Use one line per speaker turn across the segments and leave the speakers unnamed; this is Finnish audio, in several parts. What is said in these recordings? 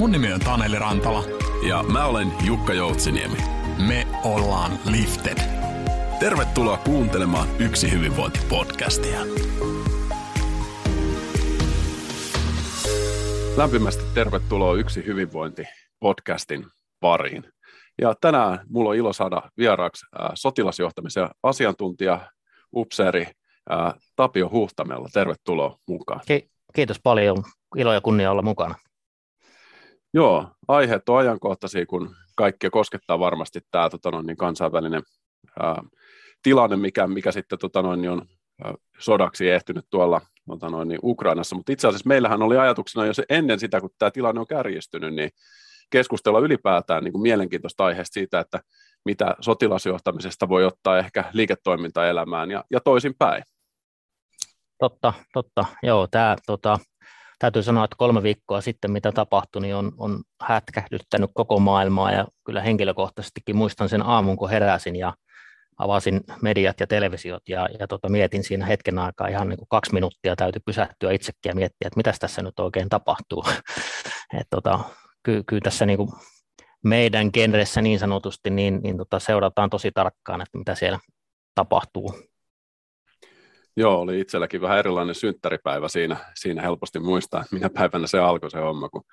mun nimi on Taneli Rantala.
Ja mä olen Jukka Joutsiniemi.
Me ollaan Lifted.
Tervetuloa kuuntelemaan Yksi hyvinvointi-podcastia. Lämpimästi tervetuloa Yksi hyvinvointi-podcastin pariin. Ja tänään mulla on ilo saada vieraaksi äh, sotilasjohtamisen asiantuntija, upseeri äh, Tapio Huhtamella. Tervetuloa mukaan.
Kiitos paljon. Ilo ja kunnia olla mukana.
Joo, aiheet on ajankohtaisia, kun kaikkia koskettaa varmasti tämä tota noin, niin kansainvälinen ää, tilanne, mikä, mikä sitten tota noin, niin on ää, sodaksi ehtynyt tuolla tota noin, niin Ukrainassa, mutta itse asiassa meillähän oli ajatuksena jo se ennen sitä, kun tämä tilanne on kärjistynyt, niin keskustella ylipäätään niin kuin mielenkiintoista aiheesta siitä, että mitä sotilasjohtamisesta voi ottaa ehkä liiketoimintaelämään ja, ja toisinpäin.
Totta, totta. Joo, tämä tota, täytyy sanoa, että kolme viikkoa sitten mitä tapahtui, niin on, on hätkähdyttänyt koko maailmaa ja kyllä henkilökohtaisestikin muistan sen aamun, kun heräsin ja avasin mediat ja televisiot ja, ja tota, mietin siinä hetken aikaa ihan niin kuin kaksi minuuttia täytyy pysähtyä itsekin ja miettiä, että mitä tässä nyt oikein tapahtuu. Et tota, ky, kyllä tässä niin kuin meidän genressä niin sanotusti niin, niin tota, seurataan tosi tarkkaan, että mitä siellä tapahtuu
Joo, oli itselläkin vähän erilainen synttäripäivä siinä, siinä helposti muistaa, että minä päivänä se alkoi se homma, kun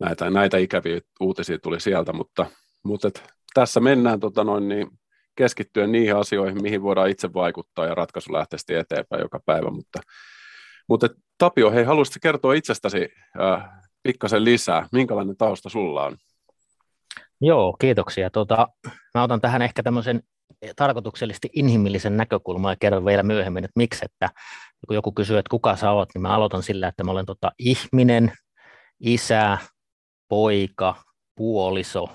näitä, näitä ikäviä uutisia tuli sieltä, mutta, mutta et, tässä mennään tota noin, niin keskittyen niihin asioihin, mihin voidaan itse vaikuttaa ja ratkaisu lähtee eteenpäin joka päivä, mutta, mutta et, Tapio, hei, haluaisitko kertoa itsestäsi äh, pikkasen lisää, minkälainen tausta sulla on?
Joo, kiitoksia. Tota, mä otan tähän ehkä tämmöisen tarkoituksellisesti inhimillisen näkökulman ja kerron vielä myöhemmin, että miksi, että kun joku kysyy, että kuka sä oot, niin mä aloitan sillä, että mä olen tota ihminen, isä, poika, puoliso,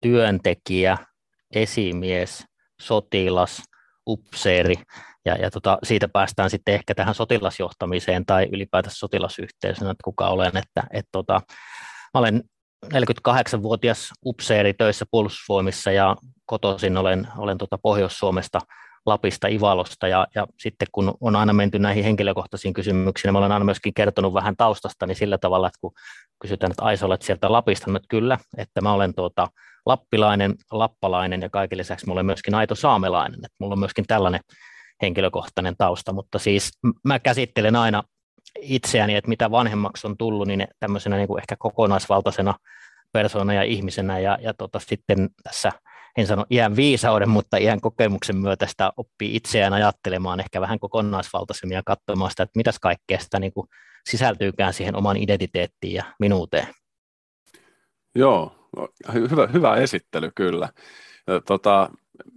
työntekijä, esimies, sotilas, upseeri, ja, ja tota, siitä päästään sitten ehkä tähän sotilasjohtamiseen tai ylipäätänsä sotilasyhteisönä, että kuka olen, että et tota, mä olen 48-vuotias upseeri töissä puolustusvoimissa ja kotoisin olen, olen tuota Pohjois-Suomesta, Lapista, Ivalosta. Ja, ja sitten kun on aina menty näihin henkilökohtaisiin kysymyksiin, niin mä olen aina myöskin kertonut vähän taustastani sillä tavalla, että kun kysytään, että Aisa olet sieltä Lapista, niin kyllä, että mä olen tuota, lappilainen, lappalainen ja kaiken lisäksi mulla olen myöskin aito saamelainen, että mulla on myöskin tällainen henkilökohtainen tausta, mutta siis mä käsittelen aina itseäni, että mitä vanhemmaksi on tullut, niin tämmöisenä niin kuin ehkä kokonaisvaltaisena persoona ja ihmisenä ja, ja tota, sitten tässä en sano iän viisauden, mutta iän kokemuksen myötä sitä oppii itseään ajattelemaan ehkä vähän kokonaisvaltaisemmin ja katsomaan sitä, että mitäs kaikkea sitä niin kuin sisältyykään siihen oman identiteettiin ja minuuteen.
Joo, hyvä, hyvä esittely kyllä. Tota,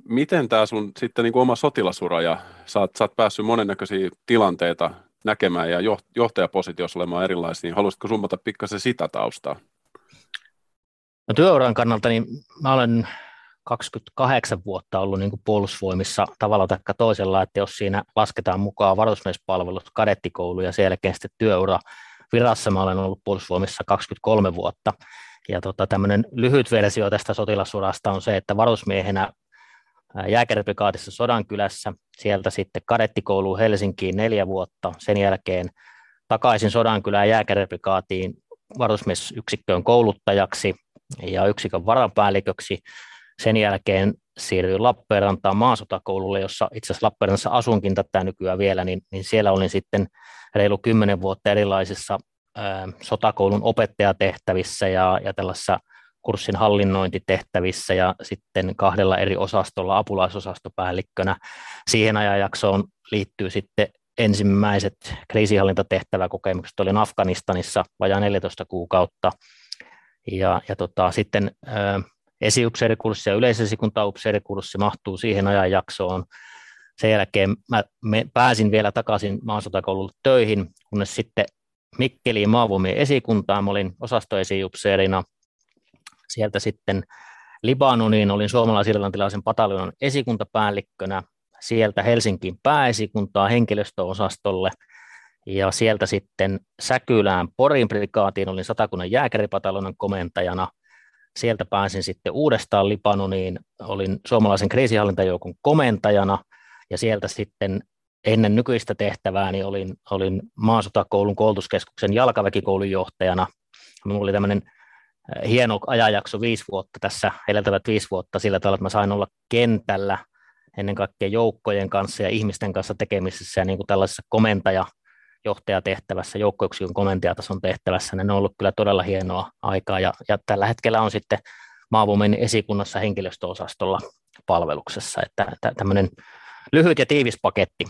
miten tämä sun sitten niin kuin oma sotilasura ja sä oot, sä oot päässyt monennäköisiä tilanteita näkemään ja johtajapositiossa olemaan erilaisia, niin haluaisitko summata pikkasen sitä taustaa?
No työuran kannalta niin mä olen 28 vuotta ollut niin kuin puolustusvoimissa tavalla tai toisella, että jos siinä lasketaan mukaan varusmiespalvelus, kadettikoulu ja sen jälkeen sitten työura virassa, mä olen ollut puolustusvoimissa 23 vuotta. Ja tota, tämmöinen lyhyt versio tästä sotilasurasta on se, että varusmiehenä jääkäriprikaatissa Sodankylässä, sieltä sitten kadettikoulu Helsinkiin neljä vuotta, sen jälkeen takaisin Sodankylään jääkäriprikaatiin varusmiesyksikköön kouluttajaksi ja yksikön varapäälliköksi. Sen jälkeen siirryin Lappeenrantaan maasotakoululle, jossa itse asiassa Lappeenrannassa asunkin tätä nykyään vielä, niin, niin siellä olin sitten reilu kymmenen vuotta erilaisissa ää, sotakoulun opettajatehtävissä ja, ja tällaisessa kurssin hallinnointitehtävissä ja sitten kahdella eri osastolla apulaisosastopäällikkönä. Siihen ajanjaksoon liittyy sitten ensimmäiset kriisihallintatehtäväkokemukset. Olin Afganistanissa vajaa 14 kuukautta ja, ja tota, sitten ää, esiupseerikurssi ja yleisesikuntaupseerikurssi mahtuu siihen ajanjaksoon. Sen jälkeen mä me pääsin vielä takaisin maasotakoululle töihin, kunnes sitten Mikkeliin maavoimien esikuntaan. Mä olin osastoesiupseerina Sieltä sitten Libanoniin. Olin suomalais-irlantilaisen pataljonan esikuntapäällikkönä, sieltä Helsinkiin pääesikuntaa henkilöstöosastolle. Ja sieltä sitten Säkylään Porin prikaatiin. Olin satakunnan jääkäripataljonan komentajana. Sieltä pääsin sitten uudestaan Libanoniin, olin suomalaisen kriisihallintajoukon komentajana. Ja sieltä sitten ennen nykyistä tehtävää niin olin, olin maasotakoulun koulutuskeskuksen jalkaväkikoulun johtajana. Minulla oli tämmöinen hieno ajanjakso viisi vuotta tässä, edeltävät viisi vuotta sillä tavalla, että mä sain olla kentällä ennen kaikkea joukkojen kanssa ja ihmisten kanssa tekemisissä ja niin kuin tällaisessa komentaja johtajatehtävässä, joukkoyksikön komentajatason tehtävässä, niin ne on ollut kyllä todella hienoa aikaa ja, ja tällä hetkellä on sitten Maavoimien esikunnassa henkilöstöosastolla palveluksessa, että tämmöinen lyhyt ja tiivis paketti.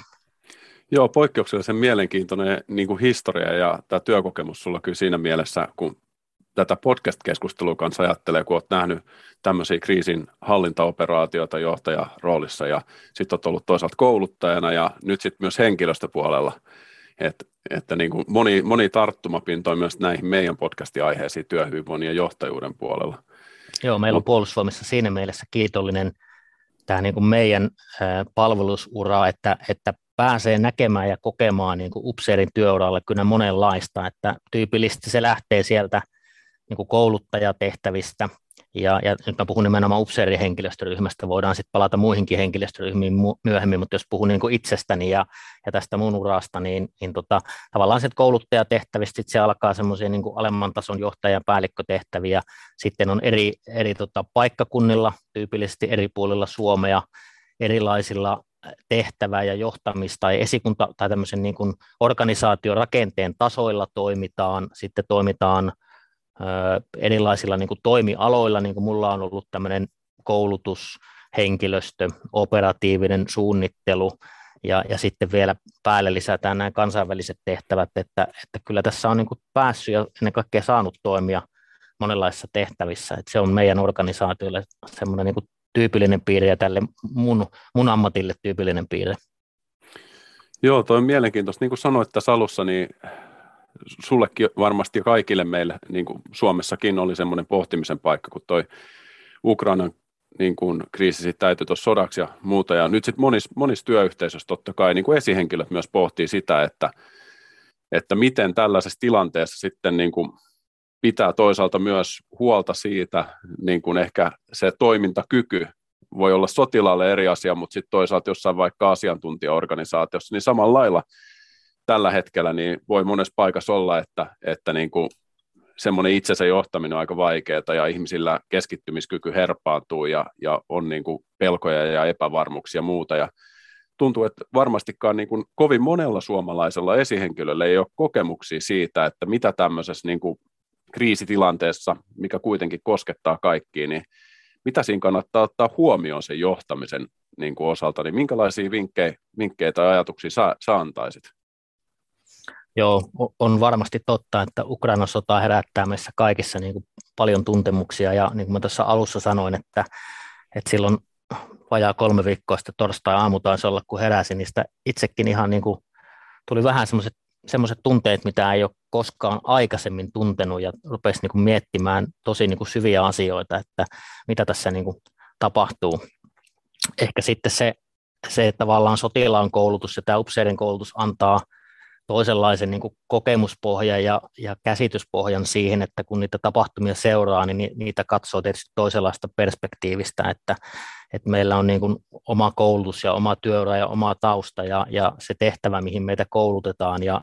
Joo, poikkeuksellisen mielenkiintoinen niin kuin historia ja tämä työkokemus sulla kyllä siinä mielessä, kun tätä podcast-keskustelua kanssa ajattelee, kun olet nähnyt tämmöisiä kriisin hallintaoperaatioita johtajaroolissa ja sitten olet ollut toisaalta kouluttajana ja nyt sitten myös henkilöstöpuolella, Et, että niin kuin moni, moni tarttumapinto on myös näihin meidän podcastin aiheisiin työhyvinvoinnin ja johtajuuden puolella.
Joo, meillä on puolustusvoimissa siinä mielessä kiitollinen tämä niin kuin meidän palvelusura, että, että pääsee näkemään ja kokemaan niin kuin upseerin työuralle kyllä monenlaista, että tyypillisesti se lähtee sieltä niin kuin kouluttajatehtävistä, ja, ja nyt mä puhun nimenomaan upseerin henkilöstöryhmästä, voidaan sitten palata muihinkin henkilöstöryhmiin myöhemmin, mutta jos puhun niin kuin itsestäni ja, ja tästä mun urasta, niin, niin tota, tavallaan se kouluttajatehtävistä sit se alkaa semmoisia niin alemman tason johtajan päällikkötehtäviä, sitten on eri, eri tota, paikkakunnilla, tyypillisesti eri puolilla Suomea, erilaisilla tehtävää ja johtamista tai esikunta tai tämmöisen niin kuin organisaatiorakenteen tasoilla toimitaan, sitten toimitaan erilaisilla niin kuin toimialoilla, niin kuin mulla on ollut tämmöinen koulutus, henkilöstö, operatiivinen suunnittelu, ja, ja sitten vielä päälle lisätään nämä kansainväliset tehtävät, että, että kyllä tässä on niin kuin päässyt ja ennen kaikkea saanut toimia monenlaisissa tehtävissä, että se on meidän organisaatiolle semmoinen niin kuin tyypillinen piirre ja tälle mun, mun ammatille tyypillinen piirre.
Joo, toi on mielenkiintoista. Niin kuin sanoit tässä alussa, niin sullekin varmasti kaikille meille, niin kuin Suomessakin oli semmoinen pohtimisen paikka, kun toi Ukrainan niin kuin kriisi sitten täytyi tuossa sodaksi ja muuta. Ja nyt sitten monissa, monissa työyhteisöissä totta kai niin kuin esihenkilöt myös pohtii sitä, että, että miten tällaisessa tilanteessa sitten niin kuin pitää toisaalta myös huolta siitä, niin kuin ehkä se toimintakyky voi olla sotilaalle eri asia, mutta sitten toisaalta jossain vaikka asiantuntijaorganisaatiossa, niin samalla lailla tällä hetkellä niin voi monessa paikassa olla, että, että niin kuin semmoinen itsensä johtaminen on aika vaikeaa ja ihmisillä keskittymiskyky herpaantuu ja, ja on niin kuin pelkoja ja epävarmuuksia ja muuta. Ja tuntuu, että varmastikaan niin kuin kovin monella suomalaisella esihenkilöllä ei ole kokemuksia siitä, että mitä tämmöisessä niin kuin kriisitilanteessa, mikä kuitenkin koskettaa kaikkia, niin mitä siinä kannattaa ottaa huomioon sen johtamisen niin kuin osalta, niin minkälaisia vinkkejä, vinkkejä tai ajatuksia sä, sä antaisit?
Joo, on varmasti totta, että Ukrainan sota herättää meissä kaikissa niin kuin paljon tuntemuksia, ja niin kuin mä tuossa alussa sanoin, että, että silloin vajaa kolme viikkoa sitten torstai-aamu taisi olla, kun heräsin, niin sitä itsekin ihan niin kuin, tuli vähän semmoiset semmoiset tunteet, mitä ei ole koskaan aikaisemmin tuntenut ja rupesi niin kuin miettimään tosi niin kuin syviä asioita, että mitä tässä niin kuin tapahtuu. Ehkä sitten se, se että tavallaan sotilaan koulutus ja tämä upseerin koulutus antaa toisenlaisen niin kuin kokemuspohjan ja, ja käsityspohjan siihen, että kun niitä tapahtumia seuraa, niin niitä katsoo tietysti toisenlaista perspektiivistä, että, että meillä on niin kuin oma koulutus ja oma työura ja oma tausta ja, ja se tehtävä, mihin meitä koulutetaan ja,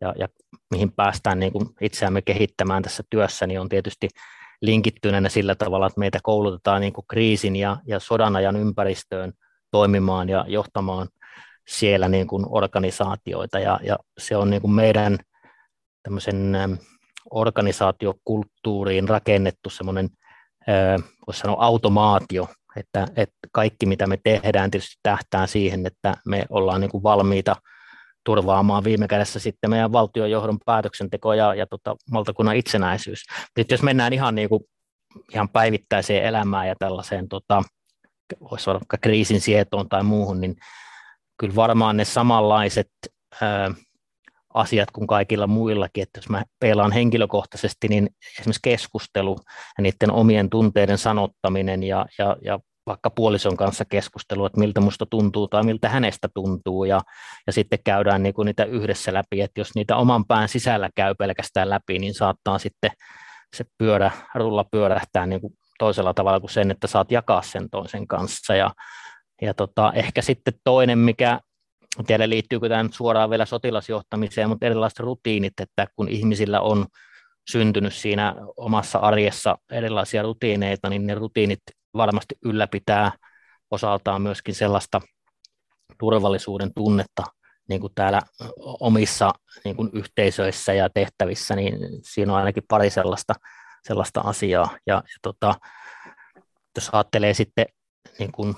ja, ja mihin päästään niin kuin itseämme kehittämään tässä työssä, niin on tietysti linkittyneenä sillä tavalla, että meitä koulutetaan niin kuin kriisin ja, ja sodan ajan ympäristöön toimimaan ja johtamaan siellä niin kuin organisaatioita, ja, ja se on niin kuin meidän tämmöisen organisaatiokulttuuriin rakennettu semmoinen, voisi sanoa automaatio, että, että kaikki mitä me tehdään tietysti tähtää siihen, että me ollaan niin kuin valmiita turvaamaan viime kädessä sitten meidän valtiojohdon päätöksenteko ja, ja tota, valtakunnan itsenäisyys. Sitten jos mennään ihan, niin kuin, ihan päivittäiseen elämään ja tällaiseen, tota, voisi vaikka kriisin sietoon tai muuhun, niin kyllä varmaan ne samanlaiset ää, asiat kuin kaikilla muillakin, että jos mä peilaan henkilökohtaisesti, niin esimerkiksi keskustelu ja niiden omien tunteiden sanottaminen ja, ja, ja vaikka puolison kanssa keskustelu, että miltä musta tuntuu tai miltä hänestä tuntuu ja, ja sitten käydään niin niitä yhdessä läpi, että jos niitä oman pään sisällä käy pelkästään läpi, niin saattaa sitten se pyörä, rulla pyörähtää niin kuin toisella tavalla kuin sen, että saat jakaa sen toisen kanssa ja, ja tota, ehkä sitten toinen, mikä en tiedä liittyykö tämä nyt suoraan vielä sotilasjohtamiseen, mutta erilaiset rutiinit, että kun ihmisillä on syntynyt siinä omassa arjessa erilaisia rutiineita, niin ne rutiinit varmasti ylläpitää osaltaan myöskin sellaista turvallisuuden tunnetta niin kuin täällä omissa niin kuin yhteisöissä ja tehtävissä, niin siinä on ainakin pari sellaista, sellaista asiaa. Ja, ja tota, jos ajattelee sitten niin kuin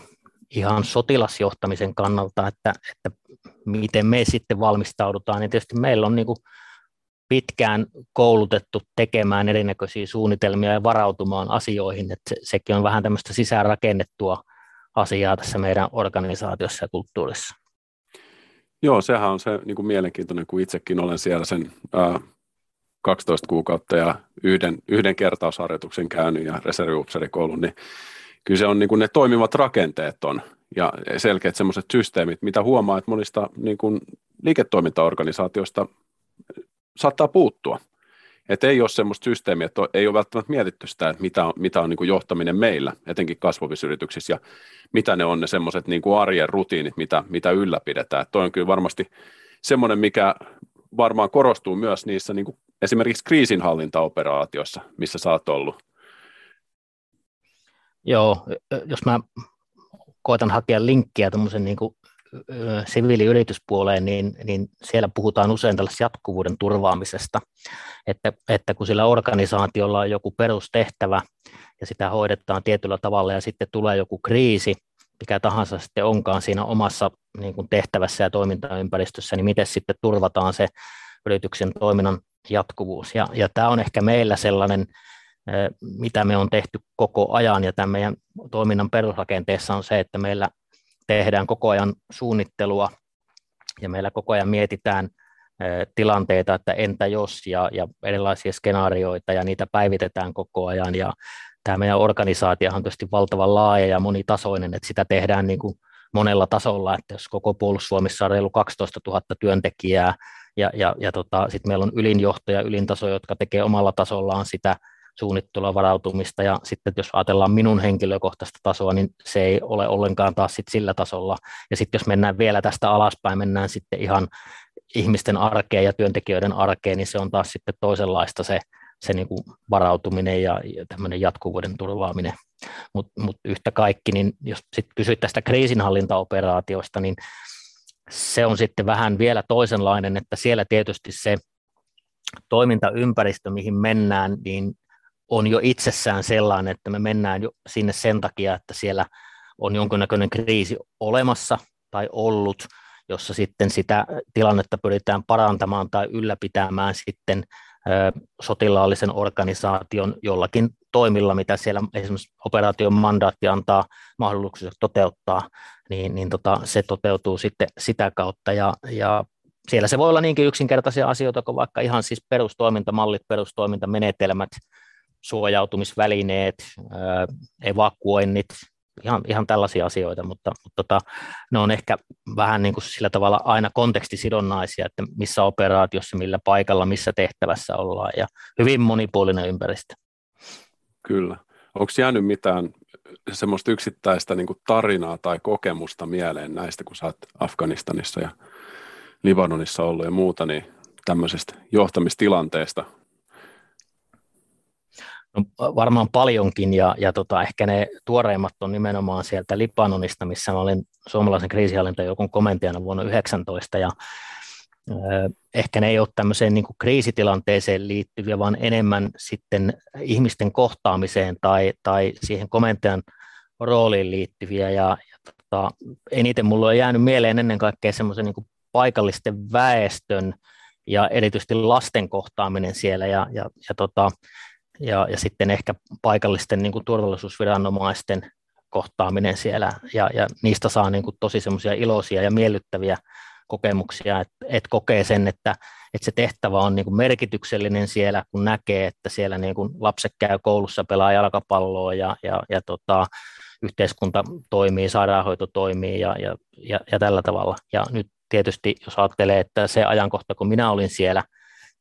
ihan sotilasjohtamisen kannalta, että, että miten me sitten valmistaudutaan, niin tietysti meillä on niin kuin pitkään koulutettu tekemään erinäköisiä suunnitelmia ja varautumaan asioihin, että se, sekin on vähän tämmöistä sisäänrakennettua asiaa tässä meidän organisaatiossa ja kulttuurissa.
Joo, sehän on se niin kuin mielenkiintoinen, kun itsekin olen siellä sen ää, 12 kuukautta ja yhden, yhden kertausharjoituksen käynyt ja reserviupserikoulun, niin kyllä se on niin kuin ne toimivat rakenteet on ja selkeät semmoiset systeemit, mitä huomaa, että monista niin kuin liiketoimintaorganisaatioista saattaa puuttua. Että ei ole semmoista systeemiä, että ei ole välttämättä mietitty sitä, että mitä on, mitä on niin kuin johtaminen meillä, etenkin kasvavissa yrityksissä, ja mitä ne on ne semmoiset niin kuin arjen rutiinit, mitä, mitä ylläpidetään. Että toi on kyllä varmasti semmoinen, mikä varmaan korostuu myös niissä niin kuin esimerkiksi kriisinhallintaoperaatioissa, missä sä oot ollut.
Joo, jos mä koitan hakea linkkiä tämmöisen niin kuin siviiliyrityspuoleen, niin, niin siellä puhutaan usein tällaisesta jatkuvuuden turvaamisesta, että, että kun sillä organisaatiolla on joku perustehtävä ja sitä hoidetaan tietyllä tavalla ja sitten tulee joku kriisi, mikä tahansa sitten onkaan siinä omassa niin kuin tehtävässä ja toimintaympäristössä, niin miten sitten turvataan se yrityksen toiminnan jatkuvuus. Ja, ja tämä on ehkä meillä sellainen, mitä me on tehty koko ajan, ja tämän meidän toiminnan perusrakenteessa on se, että meillä tehdään koko ajan suunnittelua ja meillä koko ajan mietitään tilanteita, että entä jos ja, ja erilaisia skenaarioita ja niitä päivitetään koko ajan ja tämä meidän organisaatio on tietysti valtavan laaja ja monitasoinen, että sitä tehdään niin kuin monella tasolla, että jos koko puolustusvoimissa on reilu 12 000 työntekijää ja, ja, ja tota, sitten meillä on ylinjohto ja ylintaso, jotka tekee omalla tasollaan sitä suunnittelua, varautumista ja sitten jos ajatellaan minun henkilökohtaista tasoa, niin se ei ole ollenkaan taas sit sillä tasolla. Ja sitten jos mennään vielä tästä alaspäin, mennään sitten ihan ihmisten arkeen ja työntekijöiden arkeen, niin se on taas sitten toisenlaista se, se niin kuin varautuminen ja, ja tämmöinen jatkuvuuden turvaaminen. Mutta mut yhtä kaikki, niin jos sitten kysyt tästä kriisinhallintaoperaatiosta, niin se on sitten vähän vielä toisenlainen, että siellä tietysti se toimintaympäristö, mihin mennään, niin on jo itsessään sellainen, että me mennään jo sinne sen takia, että siellä on jonkinnäköinen kriisi olemassa tai ollut, jossa sitten sitä tilannetta pyritään parantamaan tai ylläpitämään sitten sotilaallisen organisaation jollakin toimilla, mitä siellä esimerkiksi operaation mandaatti antaa mahdollisuuksia toteuttaa, niin, niin tota, se toteutuu sitten sitä kautta. Ja, ja siellä se voi olla niinkin yksinkertaisia asioita kuin vaikka ihan siis perustoimintamallit, perustoimintamenetelmät, suojautumisvälineet, evakuoinnit, ihan, ihan tällaisia asioita, mutta, mutta tota, ne on ehkä vähän niin kuin sillä tavalla aina kontekstisidonnaisia, että missä operaatiossa, millä paikalla, missä tehtävässä ollaan ja hyvin monipuolinen ympäristö.
Kyllä. Onko jäänyt mitään semmoista yksittäistä niin kuin tarinaa tai kokemusta mieleen näistä, kun sä Afganistanissa ja Libanonissa ollut ja muuta, niin tämmöisestä johtamistilanteesta,
No, varmaan paljonkin ja, ja tota, ehkä ne tuoreimmat on nimenomaan sieltä Libanonista, missä mä olin suomalaisen kriisihallintajoukon komentajana vuonna 19 ja ö, ehkä ne ei ole tämmöiseen niin kuin kriisitilanteeseen liittyviä, vaan enemmän sitten ihmisten kohtaamiseen tai, tai siihen komentajan rooliin liittyviä ja, ja tota, eniten mulla on jäänyt mieleen ennen kaikkea semmoisen niin paikallisten väestön ja erityisesti lasten kohtaaminen siellä ja, ja, ja tota, ja, ja sitten ehkä paikallisten niin kuin turvallisuusviranomaisten kohtaaminen siellä, ja, ja niistä saa niin kuin tosi semmoisia iloisia ja miellyttäviä kokemuksia, että et kokee sen, että, että se tehtävä on niin kuin merkityksellinen siellä, kun näkee, että siellä niin kuin lapset käy koulussa, pelaa jalkapalloa ja, ja, ja tota, yhteiskunta toimii, sairaanhoito toimii ja, ja, ja, ja tällä tavalla. Ja nyt tietysti, jos ajattelee, että se ajankohta, kun minä olin siellä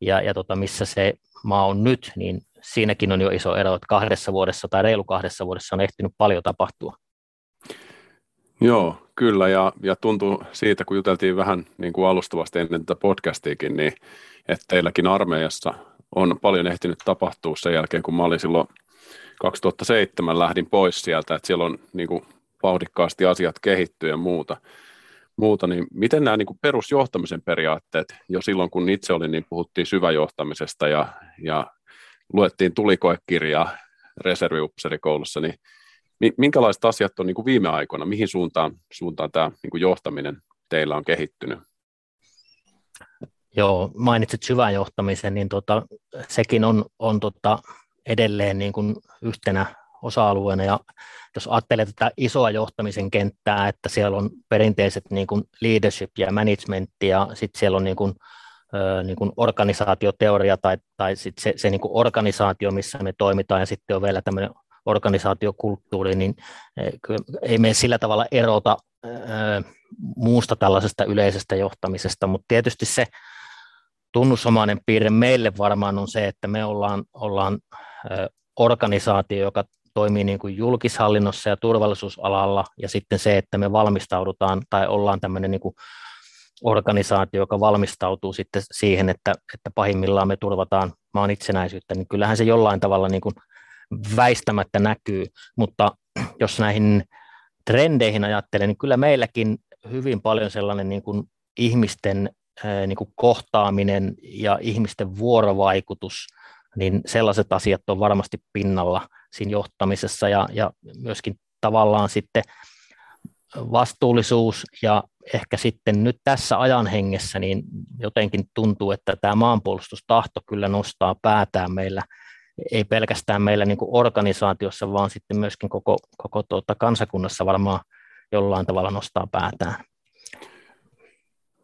ja, ja tota, missä se maa on nyt, niin siinäkin on jo iso ero, että kahdessa vuodessa tai reilu kahdessa vuodessa on ehtinyt paljon tapahtua.
Joo, kyllä, ja, ja tuntuu siitä, kun juteltiin vähän niin kuin alustavasti ennen tätä podcastiakin, niin että teilläkin armeijassa on paljon ehtinyt tapahtua sen jälkeen, kun mä olin silloin 2007 lähdin pois sieltä, että siellä on niin kuin vauhdikkaasti asiat kehittyy ja muuta. muuta niin miten nämä niin kuin perusjohtamisen periaatteet, jo silloin kun itse olin, niin puhuttiin syväjohtamisesta ja, ja luettiin tulikoekirjaa reserviupserikoulussa, niin minkälaiset asiat on niin kuin viime aikoina, mihin suuntaan, suuntaan tämä niin kuin johtaminen teillä on kehittynyt?
Joo, mainitsit syvän johtamisen, niin tota, sekin on, on tota, edelleen niin kuin yhtenä osa-alueena. Ja jos ajattelee tätä isoa johtamisen kenttää, että siellä on perinteiset niin kuin leadership ja management ja sitten siellä on niin kuin, niin kuin organisaatioteoria tai, tai sit se, se niin kuin organisaatio, missä me toimitaan ja sitten on vielä tämmöinen organisaatiokulttuuri, niin ei me sillä tavalla erota muusta tällaisesta yleisestä johtamisesta, mutta tietysti se tunnusomainen piirre meille varmaan on se, että me ollaan, ollaan organisaatio, joka toimii niin kuin julkishallinnossa ja turvallisuusalalla, ja sitten se, että me valmistaudutaan tai ollaan tämmöinen niin kuin organisaatio, joka valmistautuu sitten siihen, että, että pahimmillaan me turvataan maan itsenäisyyttä, niin kyllähän se jollain tavalla niin kuin väistämättä näkyy, mutta jos näihin trendeihin ajattelen, niin kyllä meilläkin hyvin paljon sellainen niin kuin ihmisten niin kuin kohtaaminen ja ihmisten vuorovaikutus, niin sellaiset asiat on varmasti pinnalla siinä johtamisessa ja, ja myöskin tavallaan sitten vastuullisuus ja ehkä sitten nyt tässä ajan hengessä niin jotenkin tuntuu, että tämä maanpuolustustahto kyllä nostaa päätään meillä, ei pelkästään meillä niin kuin organisaatiossa, vaan sitten myöskin koko, koko tuota kansakunnassa varmaan jollain tavalla nostaa päätään.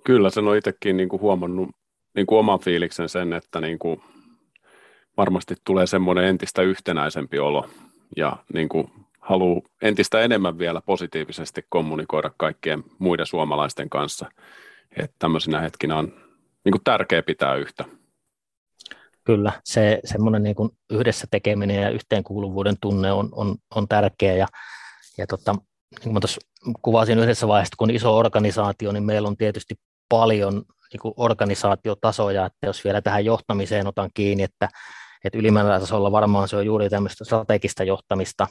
Kyllä, sen on itsekin niin kuin huomannut niin kuin oman fiiliksen sen, että niin kuin varmasti tulee semmoinen entistä yhtenäisempi olo ja niin kuin haluaa entistä enemmän vielä positiivisesti kommunikoida kaikkien muiden suomalaisten kanssa. Että tämmöisenä hetkinä on niin tärkeä pitää yhtä.
Kyllä, se semmoinen niin yhdessä tekeminen ja yhteenkuuluvuuden tunne on, on, on tärkeä ja, ja tota, niin kuin mä kuvasin yhdessä vaiheessa, kun on iso organisaatio, niin meillä on tietysti paljon niin kuin organisaatiotasoja, että jos vielä tähän johtamiseen otan kiinni, että, että ylimmällä tasolla varmaan se on juuri tämmöistä strategista johtamista,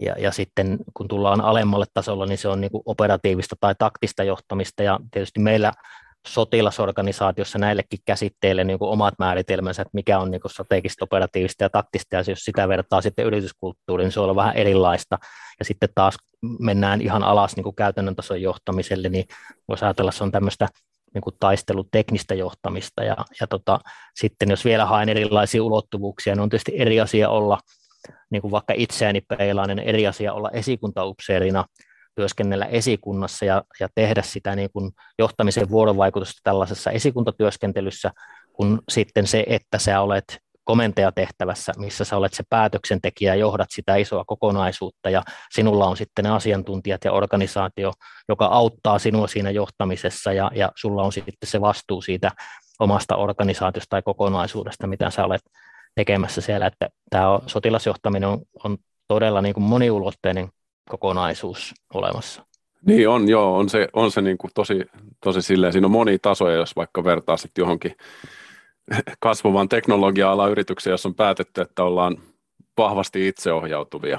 ja, ja sitten kun tullaan alemmalle tasolla, niin se on niin kuin operatiivista tai taktista johtamista, ja tietysti meillä sotilasorganisaatiossa näillekin käsitteille niin kuin omat määritelmänsä, että mikä on niin kuin strategista, operatiivista ja taktista, ja jos sitä vertaa sitten yrityskulttuuriin, niin se on vähän erilaista, ja sitten taas mennään ihan alas niin kuin käytännön tason johtamiselle, niin voisi ajatella, että se on tämmöistä niin kuin taisteluteknistä johtamista, ja, ja tota, sitten jos vielä haen erilaisia ulottuvuuksia, niin on tietysti eri asia olla, niin kuin vaikka itseäni peilainen, eri asia olla esikuntaupseerina, työskennellä esikunnassa ja, ja tehdä sitä niin kuin johtamisen vuorovaikutusta tällaisessa esikuntatyöskentelyssä, kun sitten se, että sä olet komentajatehtävässä, missä sä olet se päätöksentekijä, johdat sitä isoa kokonaisuutta ja sinulla on sitten ne asiantuntijat ja organisaatio, joka auttaa sinua siinä johtamisessa ja, ja sulla on sitten se vastuu siitä omasta organisaatiosta tai kokonaisuudesta, mitä sä olet tekemässä siellä, että tämä sotilasjohtaminen on, on todella niin kuin moniulotteinen kokonaisuus olemassa.
Niin on, joo, on se, on se niin kuin tosi, tosi silleen, siinä on moni tasoja, jos vaikka vertaa sitten johonkin kasvavan teknologia-alan yritykseen, jossa on päätetty, että ollaan vahvasti itseohjautuvia,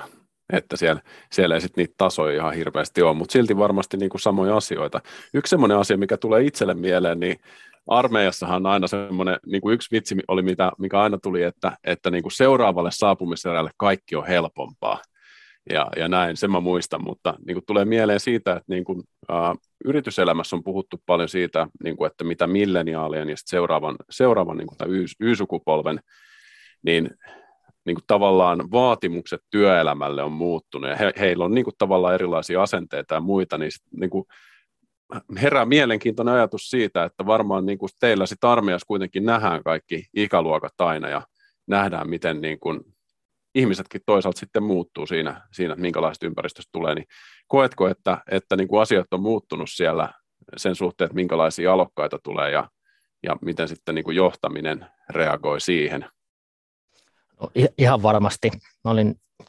että siellä, siellä ei sitten niitä tasoja ihan hirveästi ole, mutta silti varmasti niin kuin samoja asioita. Yksi semmoinen asia, mikä tulee itselle mieleen, niin armeijassahan aina semmoinen, niin kuin yksi vitsi oli, mitä, mikä aina tuli, että, että niin kuin seuraavalle saapumiserälle kaikki on helpompaa. Ja, ja näin, sen mä muistan, mutta niin kuin tulee mieleen siitä, että niin kuin, ä, yrityselämässä on puhuttu paljon siitä, niin kuin, että mitä milleniaalien ja seuraavan, seuraavan niin kuin Y-sukupolven, niin, niin kuin tavallaan vaatimukset työelämälle on muuttunut. Ja he, heillä on niin kuin tavallaan erilaisia asenteita ja muita, niin, niin kuin, herää mielenkiintoinen ajatus siitä, että varmaan niin kuin teillä sit armeijassa kuitenkin nähdään kaikki ikäluokat aina ja nähdään, miten niin kuin ihmisetkin toisaalta sitten muuttuu siinä, siinä että minkälaista ympäristöstä tulee, niin koetko, että, että niin kuin asiat on muuttunut siellä sen suhteen, että minkälaisia alokkaita tulee ja, ja miten sitten niin kuin johtaminen reagoi siihen?
No, ihan varmasti. Mä olin 2017-2019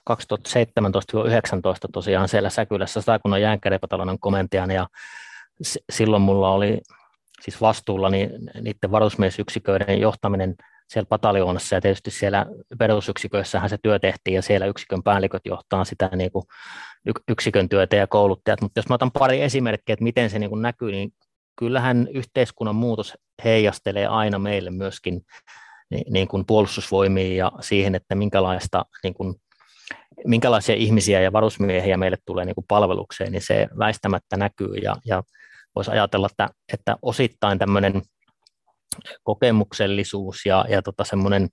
tosiaan siellä Säkylässä Satakunnan jäänkäripatalonen komentajan ja silloin mulla oli siis vastuulla niin niiden varusmiesyksiköiden johtaminen siellä pataljoonassa ja tietysti siellä perusyksiköissähän se työ tehtiin ja siellä yksikön päälliköt johtaa sitä niin kuin yksikön työtä ja kouluttajat, mutta jos mä otan pari esimerkkiä, että miten se niin kuin näkyy, niin kyllähän yhteiskunnan muutos heijastelee aina meille myöskin niin kuin puolustusvoimiin ja siihen, että minkälaista niin kuin, minkälaisia ihmisiä ja varusmiehiä meille tulee niin kuin palvelukseen, niin se väistämättä näkyy. Ja, ja voisi ajatella, että, että osittain tämmöinen kokemuksellisuus ja, ja tota semmoinen,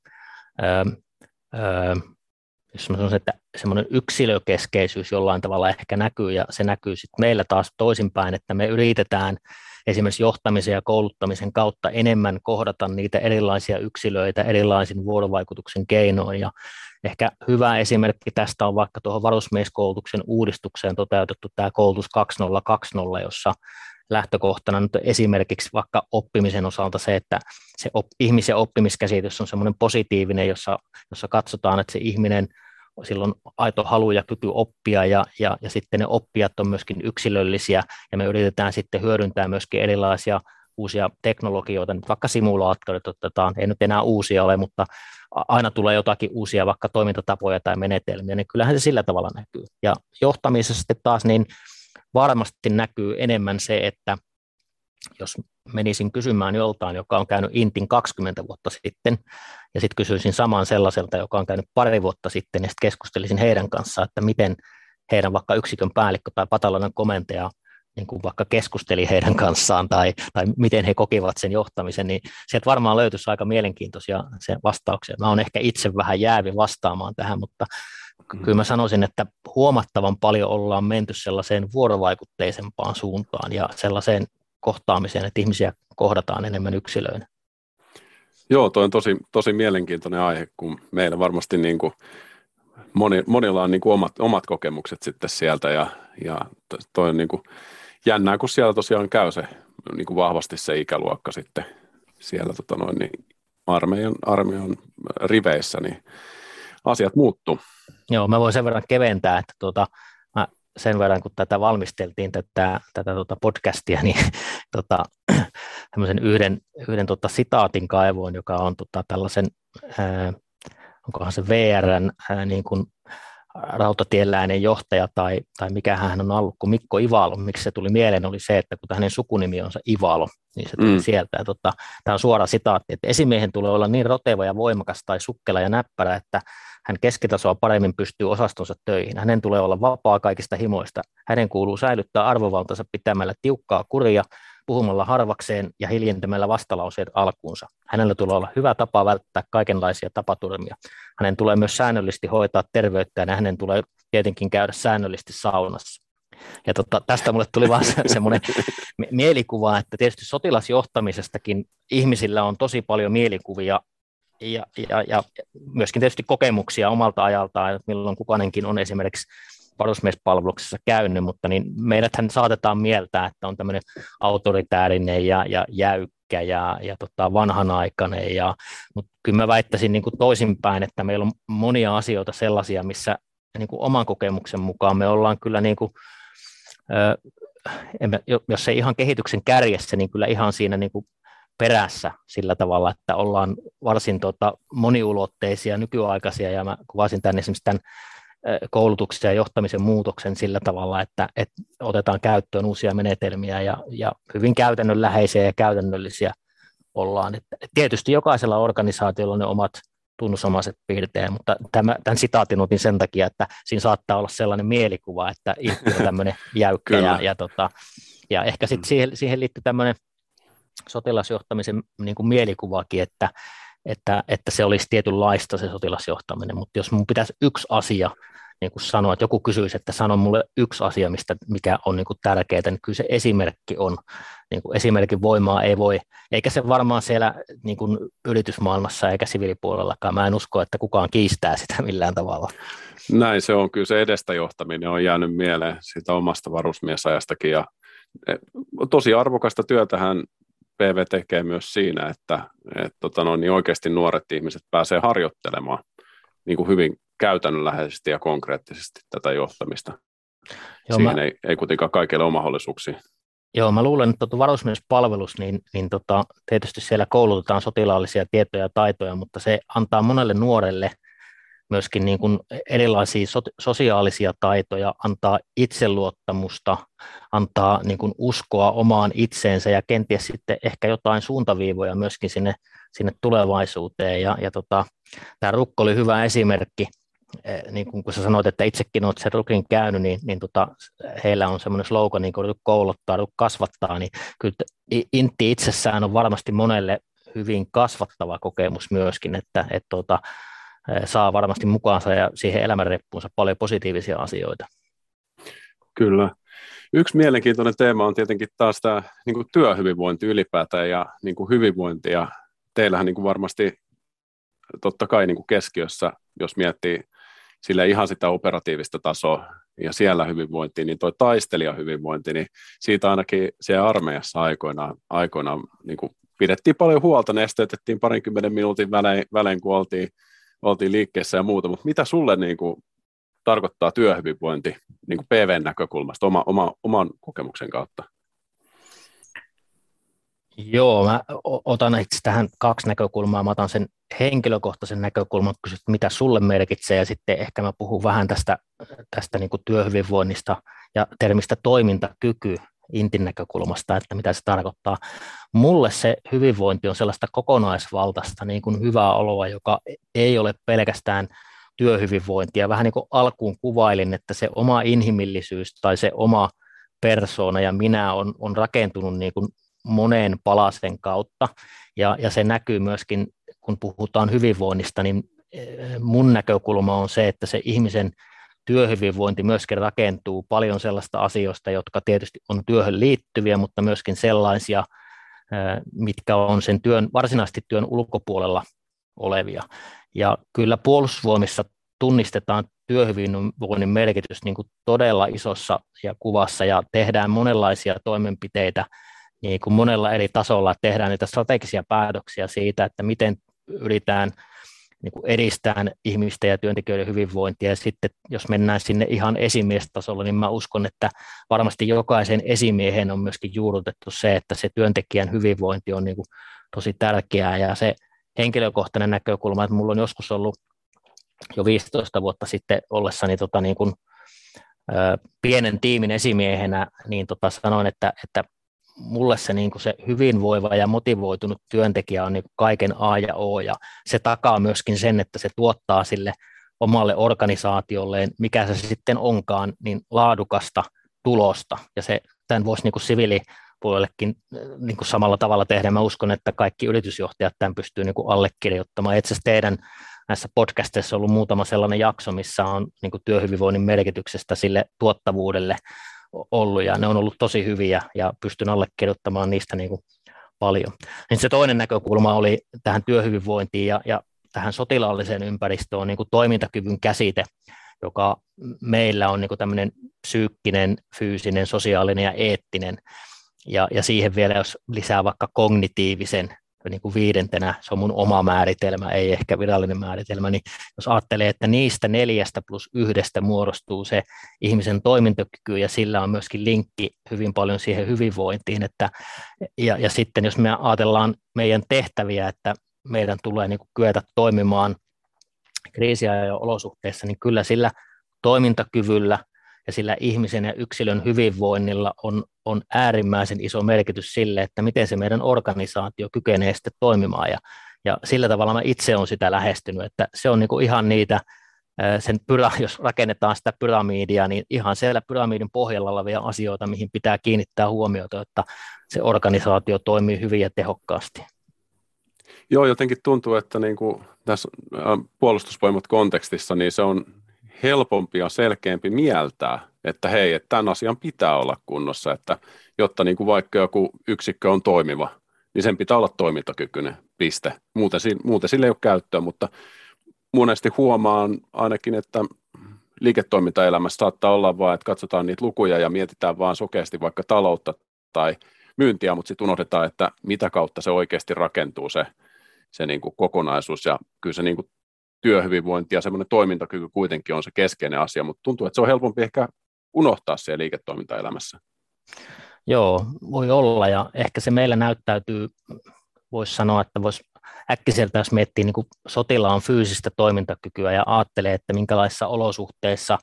jos mä sanoisin, että semmoinen yksilökeskeisyys jollain tavalla ehkä näkyy, ja se näkyy sitten meillä taas toisinpäin, että me yritetään esimerkiksi johtamisen ja kouluttamisen kautta enemmän kohdata niitä erilaisia yksilöitä erilaisin vuorovaikutuksen keinoin, ja ehkä hyvä esimerkki tästä on vaikka tuohon varusmieskoulutuksen uudistukseen toteutettu tämä koulutus 2020, jossa lähtökohtana nyt esimerkiksi vaikka oppimisen osalta se, että se op, ihmisen oppimiskäsitys on semmoinen positiivinen, jossa, jossa katsotaan, että se ihminen silloin aito halu ja kyky oppia ja, ja, ja sitten ne oppijat on myöskin yksilöllisiä ja me yritetään sitten hyödyntää myöskin erilaisia uusia teknologioita, nyt vaikka simulaattorit otetaan, ei nyt enää uusia ole, mutta aina tulee jotakin uusia vaikka toimintatapoja tai menetelmiä, niin kyllähän se sillä tavalla näkyy. Ja johtamisessa sitten taas niin varmasti näkyy enemmän se, että jos menisin kysymään joltain, joka on käynyt Intin 20 vuotta sitten, ja sitten kysyisin saman sellaiselta, joka on käynyt pari vuotta sitten, ja sitten keskustelisin heidän kanssaan, että miten heidän vaikka yksikön päällikkö tai patalonen komentaja niin kuin vaikka keskusteli heidän kanssaan tai, tai miten he kokivat sen johtamisen, niin sieltä varmaan löytyisi aika mielenkiintoisia se vastauksia. Mä olen ehkä itse vähän jäävi vastaamaan tähän, mutta. Kyllä mä sanoisin, että huomattavan paljon ollaan menty sellaiseen vuorovaikutteisempaan suuntaan ja sellaiseen kohtaamiseen, että ihmisiä kohdataan enemmän yksilöinä.
Joo, toi on tosi, tosi mielenkiintoinen aihe, kun meillä varmasti niin kuin moni, monilla on niin kuin omat, omat kokemukset sitten sieltä ja, ja toi on niin kuin jännää, kun siellä tosiaan käy se niin kuin vahvasti se ikäluokka sitten siellä tota noin, niin armeijan, armeijan riveissä, niin asiat muuttuu.
Joo, mä voin sen verran keventää, että tuota, mä sen verran, kun tätä valmisteltiin, tätä, tätä tuota podcastia, niin tota, tämmöisen yhden, yhden tota sitaatin kaivoin, joka on tota tällaisen, ää, onkohan se VRn ää, niin kuin rautatieläinen johtaja tai, tai mikä hän on ollut, kun Mikko Ivalo, miksi se tuli mieleen, oli se, että kun hänen sukunimi on se Ivalo, niin se tuli mm. sieltä. Ja tota, tämä on suora sitaatti, että esimiehen tulee olla niin roteva ja voimakas tai sukkela ja näppärä, että hän keskitasoa paremmin pystyy osastonsa töihin. Hänen tulee olla vapaa kaikista himoista. Hänen kuuluu säilyttää arvovaltansa pitämällä tiukkaa kuria, puhumalla harvakseen ja hiljentämällä vastalauseet alkuunsa. Hänellä tulee olla hyvä tapa välttää kaikenlaisia tapaturmia. Hänen tulee myös säännöllisesti hoitaa terveyttä ja hänen tulee tietenkin käydä säännöllisesti saunassa. Ja tota, tästä mulle tuli vaan se, semmoinen mielikuva, että tietysti sotilasjohtamisestakin ihmisillä on tosi paljon mielikuvia ja, ja, ja myöskin tietysti kokemuksia omalta ajaltaan, milloin kukainenkin on esimerkiksi varusmiespalveluksessa käynyt, mutta niin meidäthän saatetaan mieltää, että on tämmöinen autoritäärinen ja, ja jäykkä ja, ja tota vanhanaikainen, ja, mutta kyllä mä väittäisin niin kuin toisinpäin, että meillä on monia asioita sellaisia, missä niin kuin oman kokemuksen mukaan me ollaan kyllä niin kuin, jos ei ihan kehityksen kärjessä, niin kyllä ihan siinä niin kuin perässä sillä tavalla, että ollaan varsin tota, moniulotteisia, nykyaikaisia, ja mä kuvasin tämän esimerkiksi tämän koulutuksen ja johtamisen muutoksen sillä tavalla, että, että otetaan käyttöön uusia menetelmiä ja, ja hyvin käytännönläheisiä ja käytännöllisiä ollaan. Että tietysti jokaisella organisaatiolla on ne omat tunnusomaiset piirteet, mutta tämä, tämän sitaatin otin sen takia, että siinä saattaa olla sellainen mielikuva, että ihminen on tämmöinen jäykkä ja, ja, tota, ja ehkä sitten mm. siihen, siihen liittyy tämmöinen sotilasjohtamisen niin kuin mielikuvakin, että, että, että se olisi tietynlaista se sotilasjohtaminen, mutta jos mun pitäisi yksi asia niin kuin sanoa, että joku kysyisi, että sano mulle yksi asia, mistä, mikä on niin kuin tärkeää, niin kyllä se esimerkki on. Niin kuin esimerkin voimaa ei voi, eikä se varmaan siellä niin kuin yritysmaailmassa eikä siviilipuolellakaan. Mä en usko, että kukaan kiistää sitä millään tavalla.
Näin se on. Kyllä se edestä johtaminen on jäänyt mieleen siitä omasta varusmiesajastakin. Ja e, tosi arvokasta työtähän PV tekee myös siinä, että et, tota no, niin oikeasti nuoret ihmiset pääsee harjoittelemaan niin kuin hyvin käytännönläheisesti ja konkreettisesti tätä johtamista. Joo, Siihen mä... ei, ei kuitenkaan kaikille ole mahdollisuuksia.
Joo, mä luulen, että tuota varusmiespalvelus, niin, niin tota, tietysti siellä koulutetaan sotilaallisia tietoja ja taitoja, mutta se antaa monelle nuorelle myöskin niin kuin erilaisia so, sosiaalisia taitoja, antaa itseluottamusta, antaa niin kuin uskoa omaan itseensä ja kenties sitten ehkä jotain suuntaviivoja myöskin sinne, sinne tulevaisuuteen. Ja, ja tota, tämä Rukko oli hyvä esimerkki, Eh, niin kuin kun sä sanoit, että itsekin olet sen rukin käynyt, niin, niin tota, heillä on semmoinen slogan, niin kuin kouluttaa, kasvattaa, niin kyllä intti itsessään on varmasti monelle hyvin kasvattava kokemus myöskin, että et eh, saa varmasti mukaansa ja siihen elämänreppuunsa paljon positiivisia asioita.
Kyllä. Yksi mielenkiintoinen teema on tietenkin taas tämä niin kuin työhyvinvointi ylipäätään ja niin kuin hyvinvointi. Ja teillähän niin kuin varmasti totta kai niin kuin keskiössä, jos miettii sillä ihan sitä operatiivista tasoa ja siellä hyvinvointi, niin tuo taistelijahyvinvointi, niin siitä ainakin siellä armeijassa aikoinaan, aikoinaan niin kuin pidettiin paljon huolta, nesteytettiin parinkymmenen minuutin välein, välein kun oltiin, oltiin liikkeessä ja muuta, mutta mitä sulle niin kuin tarkoittaa työhyvinvointi niin kuin PVn näkökulmasta oma, oma, oman kokemuksen kautta?
Joo, mä otan itse tähän kaksi näkökulmaa. Mä otan sen henkilökohtaisen näkökulman, että mitä sulle merkitsee, ja sitten ehkä mä puhun vähän tästä, tästä niin kuin työhyvinvoinnista ja termistä toimintakyky intin näkökulmasta, että mitä se tarkoittaa. Mulle se hyvinvointi on sellaista kokonaisvaltaista niin kuin hyvää oloa, joka ei ole pelkästään työhyvinvointia. Vähän niin kuin alkuun kuvailin, että se oma inhimillisyys tai se oma persoona ja minä on, on rakentunut niin kuin moneen palasen kautta, ja, ja se näkyy myöskin, kun puhutaan hyvinvoinnista, niin eh, mun näkökulma on se, että se ihmisen työhyvinvointi myöskin rakentuu paljon sellaista asioista, jotka tietysti on työhön liittyviä, mutta myöskin sellaisia, mitkä on sen työn, varsinaisesti työn ulkopuolella olevia. Ja kyllä puolustusvoimissa tunnistetaan työhyvinvoinnin merkitys niin kuin todella isossa ja kuvassa ja tehdään monenlaisia toimenpiteitä niin kuin monella eri tasolla tehdään niitä strategisia päätöksiä siitä, että miten yritetään niin kuin edistää ihmisten ja työntekijöiden hyvinvointia. Ja sitten jos mennään sinne ihan esimiestasolla, niin mä uskon, että varmasti jokaisen esimiehen on myöskin juurrutettu se, että se työntekijän hyvinvointi on niin kuin tosi tärkeää. Ja se henkilökohtainen näkökulma, että mulla on joskus ollut jo 15 vuotta sitten ollessani tota niin kuin, pienen tiimin esimiehenä, niin tota sanoin, että, että mulle se, niin kuin se hyvinvoiva ja motivoitunut työntekijä on niin kuin kaiken A ja O, ja se takaa myöskin sen, että se tuottaa sille omalle organisaatiolleen, mikä se sitten onkaan, niin laadukasta tulosta, ja se, tämän voisi niin kuin siviilipuolellekin niin kuin samalla tavalla tehdä. Mä uskon, että kaikki yritysjohtajat tämän pystyy niin kuin allekirjoittamaan. Itse asiassa teidän näissä podcasteissa on ollut muutama sellainen jakso, missä on niin kuin työhyvinvoinnin merkityksestä sille tuottavuudelle ollut ja ne on ollut tosi hyviä ja pystyn allekirjoittamaan niistä niin kuin paljon. Niin se toinen näkökulma oli tähän työhyvinvointiin ja, ja tähän sotilaalliseen ympäristöön niin kuin toimintakyvyn käsite, joka meillä on niin kuin tämmöinen psyykkinen, fyysinen, sosiaalinen ja eettinen. Ja, ja siihen vielä, jos lisää vaikka kognitiivisen niin kuin viidentenä, se on mun oma määritelmä, ei ehkä virallinen määritelmä, niin jos ajattelee, että niistä neljästä plus yhdestä muodostuu se ihmisen toimintakyky ja sillä on myöskin linkki hyvin paljon siihen hyvinvointiin, että, ja, ja sitten jos me ajatellaan meidän tehtäviä, että meidän tulee niin kuin kyetä toimimaan kriisiä ja olosuhteissa, niin kyllä sillä toimintakyvyllä ja sillä ihmisen ja yksilön hyvinvoinnilla on, on äärimmäisen iso merkitys sille, että miten se meidän organisaatio kykenee sitten toimimaan. Ja, ja sillä tavalla mä itse olen sitä lähestynyt, että se on niin kuin ihan niitä, sen pyra, jos rakennetaan sitä pyramidia, niin ihan siellä pyramidin pohjalla olevia asioita, mihin pitää kiinnittää huomiota, että se organisaatio toimii hyvin ja tehokkaasti.
Joo, jotenkin tuntuu, että niin kuin tässä puolustusvoimat kontekstissa, niin se on helpompi ja selkeämpi mieltää, että hei, että tämän asian pitää olla kunnossa, että jotta niin kuin vaikka joku yksikkö on toimiva, niin sen pitää olla toimintakykyinen, piste. Muuten, muuten sille ei ole käyttöä, mutta monesti huomaan ainakin, että liiketoimintaelämässä saattaa olla vaan, että katsotaan niitä lukuja ja mietitään vaan sokeasti vaikka taloutta tai myyntiä, mutta sitten unohdetaan, että mitä kautta se oikeasti rakentuu se, se niin kuin kokonaisuus ja kyllä se niin kuin työhyvinvointi ja semmoinen toimintakyky kuitenkin on se keskeinen asia, mutta tuntuu, että se on helpompi ehkä unohtaa se liiketoimintaelämässä.
Joo, voi olla ja ehkä se meillä näyttäytyy, voisi sanoa, että voisi äkkiseltä, jos miettii niin sotilaan fyysistä toimintakykyä ja ajattelee, että minkälaisissa olosuhteissa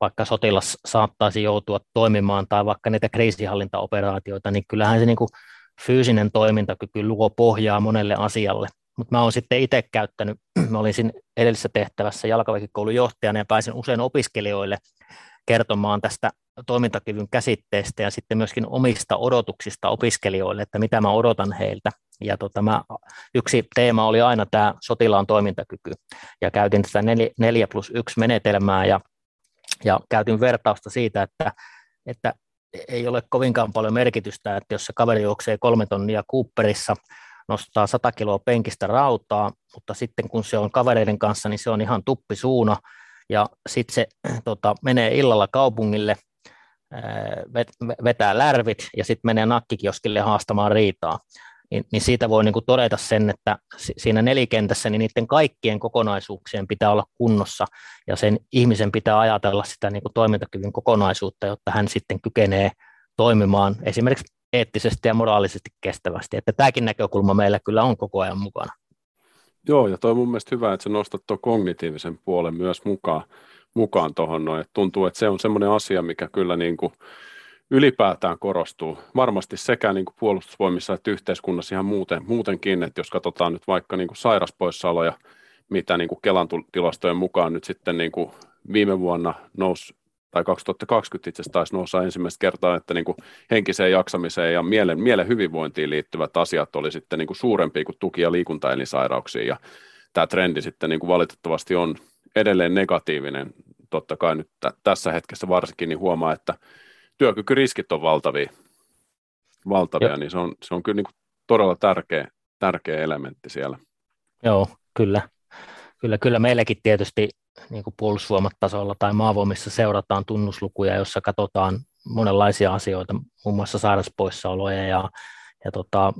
vaikka sotilas saattaisi joutua toimimaan tai vaikka niitä kriisihallintaoperaatioita, niin kyllähän se niin kuin fyysinen toimintakyky luo pohjaa monelle asialle. Mutta mä oon sitten itse käyttänyt, mä olin siinä edellisessä tehtävässä jalkaväkikoulun johtajana ja pääsin usein opiskelijoille kertomaan tästä toimintakyvyn käsitteestä ja sitten myöskin omista odotuksista opiskelijoille, että mitä mä odotan heiltä. Ja tota, mä, yksi teema oli aina tämä sotilaan toimintakyky, ja käytin tätä 4 plus 1 menetelmää, ja, ja käytin vertausta siitä, että, että ei ole kovinkaan paljon merkitystä, että jos se kaveri juoksee kolme tonnia Cooperissa, nostaa 100 kiloa penkistä rautaa, mutta sitten kun se on kavereiden kanssa, niin se on ihan tuppisuuna, ja sitten se tota, menee illalla kaupungille, vetää lärvit ja sitten menee nakkikioskille haastamaan riitaa. Niin, siitä voi niin todeta sen, että siinä nelikentässä niin niiden kaikkien kokonaisuuksien pitää olla kunnossa. Ja sen ihmisen pitää ajatella sitä niin toimintakyvyn kokonaisuutta, jotta hän sitten kykenee toimimaan. Esimerkiksi eettisesti ja moraalisesti kestävästi. Että tämäkin näkökulma meillä kyllä on koko ajan mukana.
Joo, ja toi on mun mielestä hyvä, että sä nostat tuon kognitiivisen puolen myös mukaan, mukaan tuohon noin. Tuntuu, että se on semmoinen asia, mikä kyllä niin kuin ylipäätään korostuu. Varmasti sekä niin kuin puolustusvoimissa että yhteiskunnassa ihan muuten, muutenkin, että jos katsotaan nyt vaikka niin kuin sairaspoissaoloja, mitä niin kuin Kelan tilastojen mukaan nyt sitten niin kuin viime vuonna nousi tai 2020 itse asiassa taisi nousta ensimmäistä kertaa, että niin kuin henkiseen jaksamiseen ja mielen, mielen hyvinvointiin liittyvät asiat oli sitten niin kuin suurempia kuin tuki- ja liikuntaelinsairauksiin, ja tämä trendi sitten niin kuin valitettavasti on edelleen negatiivinen, totta kai nyt t- tässä hetkessä varsinkin, niin huomaa, että työkykyriskit on valtavia, valtavia niin se on, se on kyllä niin kuin todella tärkeä, tärkeä elementti siellä.
Joo, kyllä. Kyllä, kyllä meilläkin tietysti niin kuin puolustusvoimatasolla tai maavoimissa seurataan tunnuslukuja, jossa katsotaan monenlaisia asioita, muun muassa sairauspoissaoloja ja, ja tota,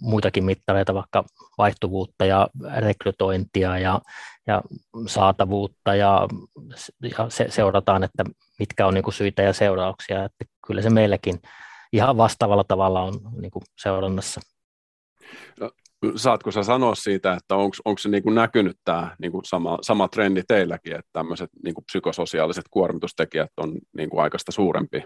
muitakin mittareita, vaikka vaihtuvuutta ja rekrytointia ja, ja saatavuutta ja, ja se, seurataan, että mitkä on niin kuin syitä ja seurauksia. Että kyllä se meilläkin ihan vastaavalla tavalla on niin kuin seurannassa.
No, saatko sä sanoa siitä, että onko se niin kuin näkynyt tämä niin kuin sama, sama trendi teilläkin, että tämmöiset niin kuin psykososiaaliset kuormitustekijät on niin kuin aikaista suurempia?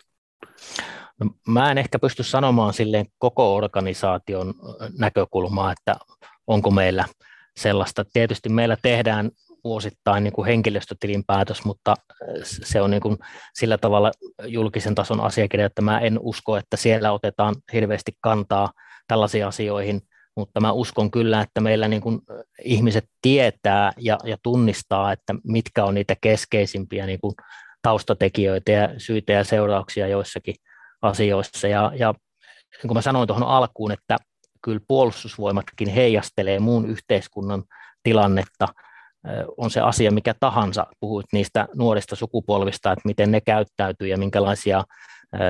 No, mä en ehkä pysty sanomaan silleen koko organisaation näkökulmaa, että onko meillä sellaista. Tietysti meillä tehdään vuosittain niin kuin henkilöstötilinpäätös, mutta se on niin kuin sillä tavalla julkisen tason asiakirja, että mä en usko, että siellä otetaan hirveästi kantaa tällaisiin asioihin, mutta mä uskon kyllä, että meillä niin kuin ihmiset tietää ja, ja tunnistaa, että mitkä on niitä keskeisimpiä niin kuin taustatekijöitä ja syitä ja seurauksia joissakin asioissa. Ja, ja niin kuin mä sanoin tuohon alkuun, että kyllä puolustusvoimatkin heijastelee muun yhteiskunnan tilannetta, on se asia mikä tahansa, puhuit niistä nuorista sukupolvista, että miten ne käyttäytyy ja minkälaisia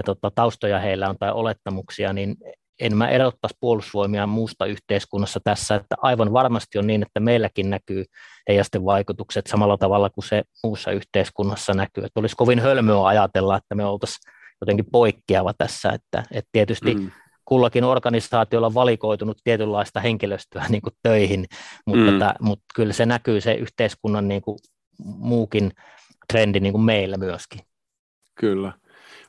tota, taustoja heillä on tai olettamuksia, niin en mä erottaisi puolustusvoimia muusta yhteiskunnassa tässä, että aivan varmasti on niin, että meilläkin näkyy heijasten vaikutukset samalla tavalla kuin se muussa yhteiskunnassa näkyy. Että olisi kovin hölmöä ajatella, että me oltaisiin jotenkin poikkeava tässä, että, että tietysti mm. kullakin organisaatiolla on valikoitunut tietynlaista henkilöstöä niin kuin töihin, mutta, mm. tätä, mutta kyllä se näkyy se yhteiskunnan niin kuin muukin trendi niin kuin meillä myöskin.
Kyllä.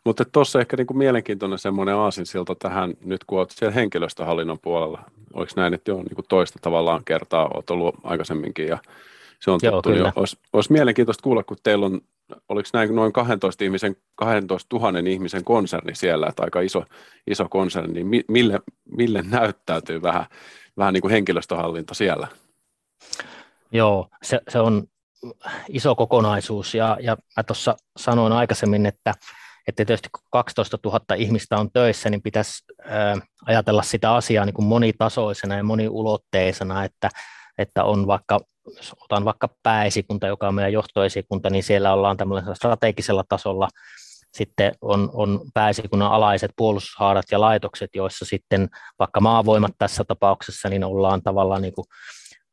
Mutta tuossa ehkä niin kuin mielenkiintoinen semmoinen aasinsilta tähän, nyt kun olet siellä henkilöstöhallinnon puolella. Oliko näin, että joo, niin kuin toista tavallaan kertaa olet ollut aikaisemminkin ja se on
joo,
tuttu. Niin olisi, olisi mielenkiintoista kuulla, kun teillä on, oliko näin noin 12, ihmisen, 12 000 ihmisen konserni siellä, että aika iso, iso konserni, niin mille, mille näyttäytyy vähän, vähän niin kuin henkilöstöhallinto siellä?
Joo, se, se on iso kokonaisuus ja, ja mä tuossa sanoin aikaisemmin, että, että tietysti kun 12 000 ihmistä on töissä, niin pitäisi ajatella sitä asiaa niin kuin monitasoisena ja moniulotteisena, että, että on vaikka, jos otan vaikka pääesikunta, joka on meidän johtoesikunta, niin siellä ollaan tämmöisellä strategisella tasolla. Sitten on, on pääesikunnan alaiset puolustushaarat ja laitokset, joissa sitten vaikka maavoimat tässä tapauksessa, niin ollaan tavallaan niin kuin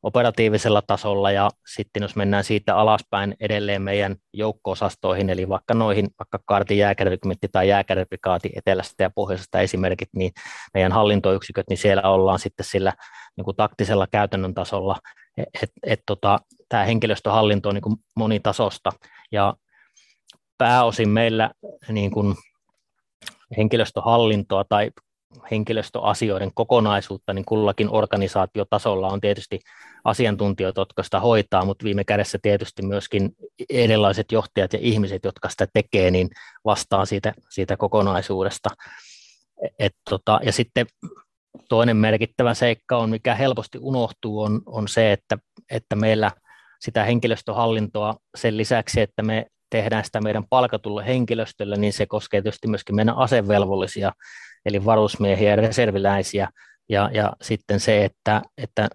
operatiivisella tasolla ja sitten jos mennään siitä alaspäin edelleen meidän joukko-osastoihin, eli vaikka noihin, vaikka kaartin jääkärrykymentti tai jääkärryprikaati etelästä ja pohjoisesta esimerkit, niin meidän hallintoyksiköt, niin siellä ollaan sitten sillä niin kuin taktisella käytännön tasolla, että et, et, tota, tämä henkilöstöhallinto on niin kuin monitasosta ja pääosin meillä niin kuin henkilöstöhallintoa tai henkilöstöasioiden kokonaisuutta, niin kullakin organisaatiotasolla on tietysti asiantuntijoita, jotka sitä hoitaa, mutta viime kädessä tietysti myöskin erilaiset johtajat ja ihmiset, jotka sitä tekee, niin vastaa siitä, siitä kokonaisuudesta. Et tota, ja sitten toinen merkittävä seikka on, mikä helposti unohtuu, on, on se, että, että meillä sitä henkilöstöhallintoa sen lisäksi, että me tehdään sitä meidän palkatulle henkilöstölle, niin se koskee tietysti myöskin meidän asevelvollisia, eli varusmiehiä ja reserviläisiä, ja, ja sitten se, että, että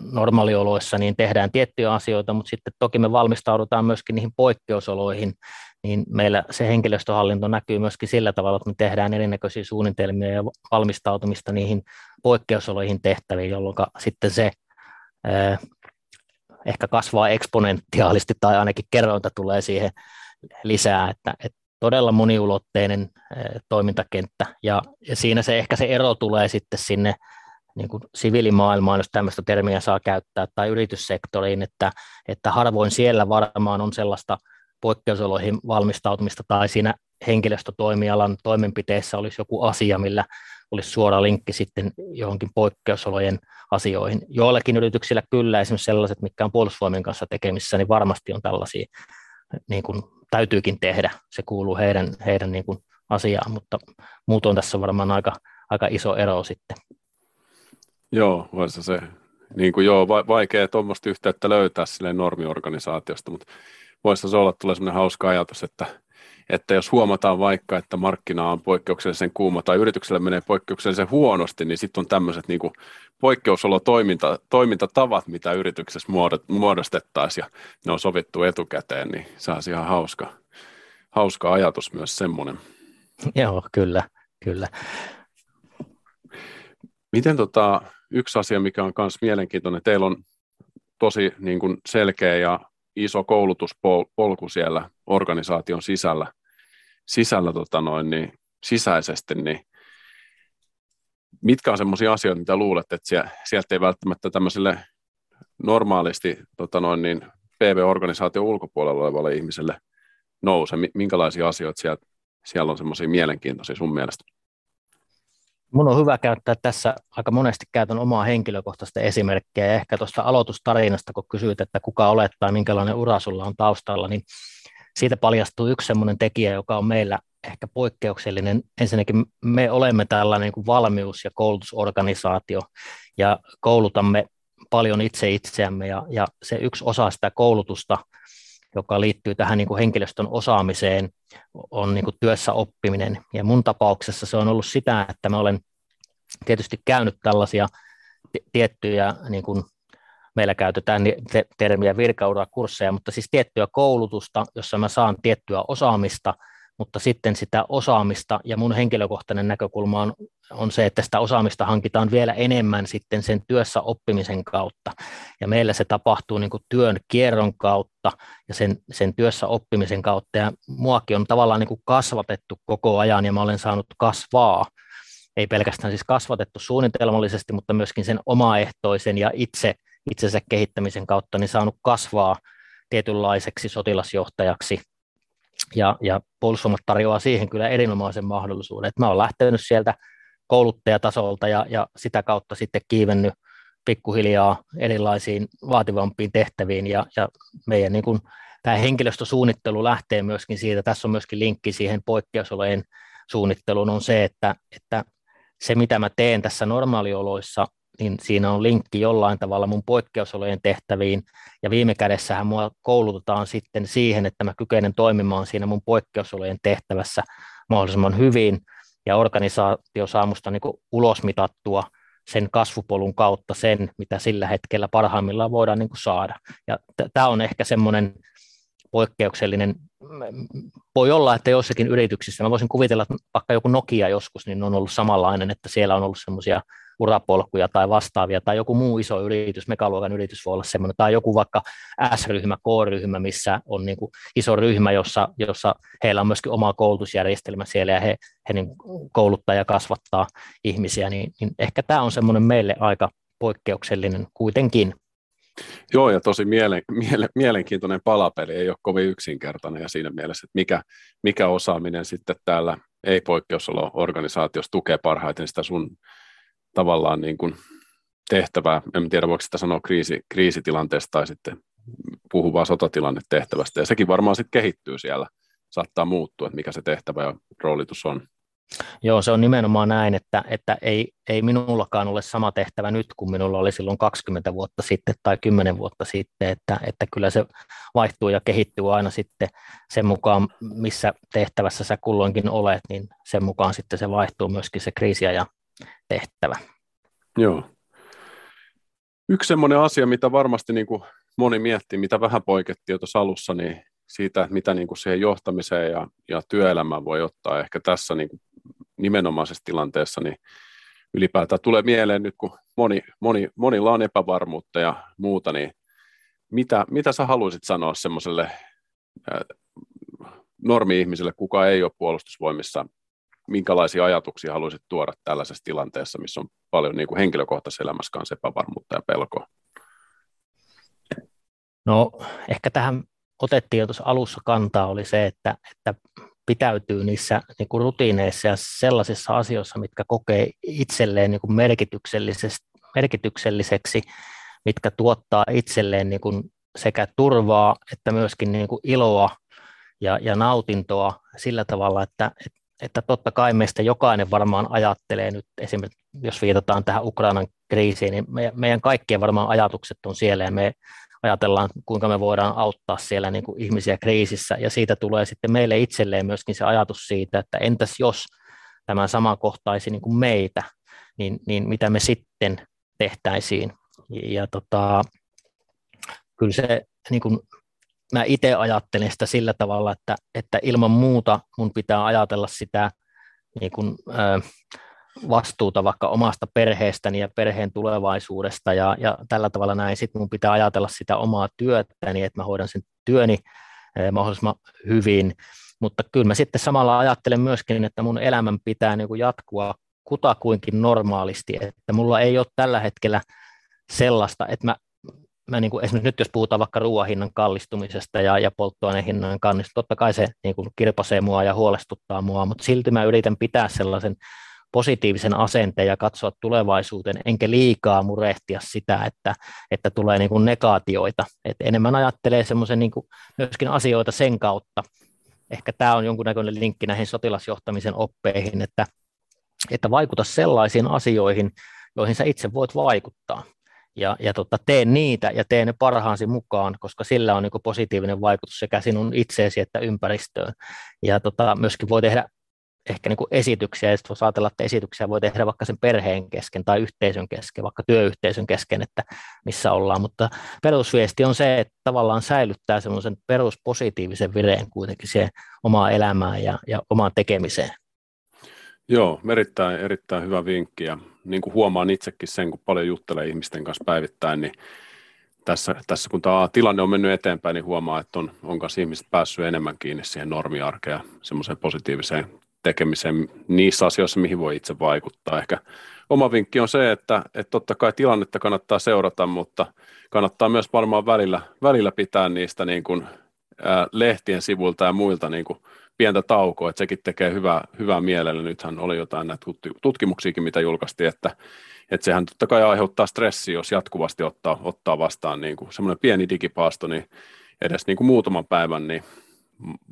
normaalioloissa niin tehdään tiettyjä asioita, mutta sitten toki me valmistaudutaan myöskin niihin poikkeusoloihin, niin meillä se henkilöstöhallinto näkyy myöskin sillä tavalla, että me tehdään erinäköisiä suunnitelmia ja valmistautumista niihin poikkeusoloihin tehtäviin, jolloin sitten se ää, ehkä kasvaa eksponentiaalisesti tai ainakin kerrointa tulee siihen lisää, että, että todella moniulotteinen toimintakenttä ja, siinä se ehkä se ero tulee sitten sinne niin kuin siviilimaailmaan, jos tämmöistä termiä saa käyttää, tai yrityssektoriin, että, että harvoin siellä varmaan on sellaista poikkeusoloihin valmistautumista tai siinä henkilöstötoimialan toimenpiteessä olisi joku asia, millä olisi suora linkki sitten johonkin poikkeusolojen asioihin. Joillakin yrityksillä kyllä, esimerkiksi sellaiset, mitkä on puolustusvoimien kanssa tekemissä, niin varmasti on tällaisia, niin kuin täytyykin tehdä. Se kuuluu heidän, heidän niin kuin asiaan, mutta muutoin tässä on varmaan aika, aika iso ero sitten.
Joo, voisi se, niin kuin joo, vaikea tuommoista yhteyttä löytää sille normiorganisaatiosta, mutta voisi se olla tulee sellainen hauska ajatus, että, että jos huomataan vaikka, että markkina on poikkeuksellisen kuuma tai yritykselle menee poikkeuksellisen huonosti, niin sitten on tämmöiset niin poikkeusolotoiminta, toimintatavat, mitä yrityksessä muodostettaisiin ja ne on sovittu etukäteen, niin se on ihan hauska, hauska ajatus myös semmoinen.
Joo, kyllä, kyllä.
Miten tota, yksi asia, mikä on myös mielenkiintoinen, teillä on tosi niin kuin selkeä ja iso koulutuspolku siellä organisaation sisällä, sisällä tota noin, niin, sisäisesti, niin mitkä on sellaisia asioita, mitä luulet, että sieltä ei välttämättä tämmöiselle normaalisti tota noin, niin PV-organisaation ulkopuolella olevalle ihmiselle nouse? Minkälaisia asioita siellä, siellä on semmoisia mielenkiintoisia sun mielestä?
Mun on hyvä käyttää tässä, aika monesti käytän omaa henkilökohtaista esimerkkiä, ja ehkä tuosta aloitustarinasta, kun kysyit, että kuka olet tai minkälainen ura sulla on taustalla, niin siitä paljastuu yksi sellainen tekijä, joka on meillä ehkä poikkeuksellinen. Ensinnäkin me olemme tällainen niin valmius- ja koulutusorganisaatio, ja koulutamme paljon itse itseämme, ja, ja se yksi osa sitä koulutusta – joka liittyy tähän niin kuin henkilöstön osaamiseen, on niin kuin työssä oppiminen. Ja mun tapauksessa se on ollut sitä, että mä olen tietysti käynyt tällaisia tiettyjä, niin kuin meillä käytetään termiä virkaurakursseja, mutta siis tiettyä koulutusta, jossa mä saan tiettyä osaamista – mutta sitten sitä osaamista ja mun henkilökohtainen näkökulma on, on se, että sitä osaamista hankitaan vielä enemmän sitten sen työssä oppimisen kautta. Ja meillä se tapahtuu niin kuin työn kierron kautta ja sen, sen työssä oppimisen kautta. Ja muakin on tavallaan niin kuin kasvatettu koko ajan ja mä olen saanut kasvaa. Ei pelkästään siis kasvatettu suunnitelmallisesti, mutta myöskin sen omaehtoisen ja itse itsensä kehittämisen kautta niin saanut kasvaa tietynlaiseksi sotilasjohtajaksi – ja, ja puolustusvoimat tarjoaa siihen kyllä erinomaisen mahdollisuuden. että mä olen lähtenyt sieltä kouluttajatasolta ja, ja sitä kautta sitten kiivennyt pikkuhiljaa erilaisiin vaativampiin tehtäviin ja, ja meidän niin kuin, tämä henkilöstösuunnittelu lähtee myöskin siitä, tässä on myöskin linkki siihen poikkeusolojen suunnitteluun, on se, että, että se mitä mä teen tässä normaalioloissa, niin siinä on linkki jollain tavalla mun poikkeusolojen tehtäviin, ja viime kädessähän mua koulutetaan sitten siihen, että mä kykenen toimimaan siinä mun poikkeusolojen tehtävässä mahdollisimman hyvin, ja organisaatio saa musta niin ulosmitattua sen kasvupolun kautta sen, mitä sillä hetkellä parhaimmillaan voidaan niin saada. Ja tämä on ehkä semmoinen poikkeuksellinen, voi olla, että jossakin yrityksissä, mä voisin kuvitella, että vaikka joku Nokia joskus, niin on ollut samanlainen, että siellä on ollut semmoisia urapolkuja tai vastaavia, tai joku muu iso yritys, megaluokan yritys voi olla semmoinen, tai joku vaikka S-ryhmä, K-ryhmä, missä on niin kuin iso ryhmä, jossa, jossa heillä on myöskin oma koulutusjärjestelmä siellä, ja he, he niin kouluttaa ja kasvattaa ihmisiä, niin, niin ehkä tämä on semmoinen meille aika poikkeuksellinen kuitenkin.
Joo, ja tosi mielen, miele, mielenkiintoinen palapeli, ei ole kovin yksinkertainen, ja siinä mielessä, että mikä, mikä osaaminen sitten täällä ei-poikkeusolo-organisaatiossa tukee parhaiten sitä sun tavallaan niin kuin tehtävää, en tiedä voiko sitä sanoa kriisi, kriisitilanteesta tai sitten puhuvaa sotatilanne tehtävästä, ja sekin varmaan sitten kehittyy siellä, saattaa muuttua, että mikä se tehtävä ja roolitus on.
Joo, se on nimenomaan näin, että, että ei, ei minullakaan ole sama tehtävä nyt kuin minulla oli silloin 20 vuotta sitten tai 10 vuotta sitten, että, että kyllä se vaihtuu ja kehittyy aina sitten sen mukaan, missä tehtävässä sä kulloinkin olet, niin sen mukaan sitten se vaihtuu myöskin se kriisiajan tehtävä.
Joo. Yksi semmoinen asia, mitä varmasti niin kuin moni miettii, mitä vähän poikettiin jo tuossa alussa, niin siitä, mitä niin kuin siihen johtamiseen ja, ja työelämään voi ottaa ehkä tässä niin kuin nimenomaisessa tilanteessa, niin ylipäätään tulee mieleen nyt, kun moni, moni, monilla on epävarmuutta ja muuta, niin mitä, mitä sä haluaisit sanoa semmoiselle normi-ihmiselle, kuka ei ole puolustusvoimissa minkälaisia ajatuksia haluaisit tuoda tällaisessa tilanteessa, missä on paljon niin kuin henkilökohtaisessa elämässä kanssa epävarmuutta ja pelkoa?
No ehkä tähän otettiin jo tuossa alussa kantaa, oli se, että, että pitäytyy niissä niin kuin rutiineissa ja sellaisissa asioissa, mitkä kokee itselleen niin kuin merkitykselliseksi, mitkä tuottaa itselleen niin kuin sekä turvaa että myöskin niin kuin iloa ja, ja nautintoa sillä tavalla, että, että että totta kai meistä jokainen varmaan ajattelee nyt, esimerkiksi jos viitataan tähän Ukrainan kriisiin, niin meidän kaikkien varmaan ajatukset on siellä ja me ajatellaan, kuinka me voidaan auttaa siellä niin kuin ihmisiä kriisissä ja siitä tulee sitten meille itselleen myöskin se ajatus siitä, että entäs jos tämä sama kohtaisi niin kuin meitä, niin, niin mitä me sitten tehtäisiin. Ja tota, kyllä se niin kuin mä itse ajattelen sitä sillä tavalla, että, että ilman muuta mun pitää ajatella sitä niin kuin, ö, vastuuta vaikka omasta perheestäni ja perheen tulevaisuudesta ja, ja tällä tavalla näin. Sitten mun pitää ajatella sitä omaa työtäni, että mä hoidan sen työni mahdollisimman hyvin, mutta kyllä mä sitten samalla ajattelen myöskin, että mun elämän pitää niin jatkua kutakuinkin normaalisti, että mulla ei ole tällä hetkellä sellaista, että mä mä niin kuin, esimerkiksi nyt jos puhutaan vaikka ruoan hinnan kallistumisesta ja, ja polttoaineen hinnan kallistumisesta, totta kai se niin kuin kirpasee mua ja huolestuttaa mua, mutta silti mä yritän pitää sellaisen positiivisen asenteen ja katsoa tulevaisuuteen, enkä liikaa murehtia sitä, että, että tulee niin kuin negaatioita. Et enemmän ajattelee semmoisen niin kuin myöskin asioita sen kautta. Ehkä tämä on jonkunnäköinen linkki näihin sotilasjohtamisen oppeihin, että, että vaikuta sellaisiin asioihin, joihin sä itse voit vaikuttaa ja, ja tota, tee niitä ja tee ne parhaansi mukaan, koska sillä on niin positiivinen vaikutus sekä sinun itseesi että ympäristöön. Ja tota, myöskin voi tehdä ehkä niin esityksiä, ja sitten ajatella, että esityksiä voi tehdä vaikka sen perheen kesken tai yhteisön kesken, vaikka työyhteisön kesken, että missä ollaan, mutta perusviesti on se, että tavallaan säilyttää semmoisen peruspositiivisen vireen kuitenkin siihen omaan elämään ja, ja omaan tekemiseen.
Joo, erittäin, erittäin hyvä vinkki ja niin kuin huomaan itsekin sen, kun paljon juttelee ihmisten kanssa päivittäin, niin tässä, tässä kun tämä tilanne on mennyt eteenpäin, niin huomaa, että on, on kanssa ihmiset päässyt enemmän kiinni siihen normiarkeen semmoiseen positiiviseen tekemiseen niissä asioissa, mihin voi itse vaikuttaa. Ehkä oma vinkki on se, että, että totta kai tilannetta kannattaa seurata, mutta kannattaa myös varmaan välillä, välillä pitää niistä niin kuin, ää, lehtien sivuilta ja muilta niin kuin, pientä taukoa, että sekin tekee hyvää, hyvää mielellä. Nythän oli jotain näitä tutkimuksiakin, mitä julkaistiin, että, että sehän totta kai aiheuttaa stressiä, jos jatkuvasti ottaa, ottaa vastaan niin kuin semmoinen pieni digipaasto, niin edes niin kuin muutaman päivän, niin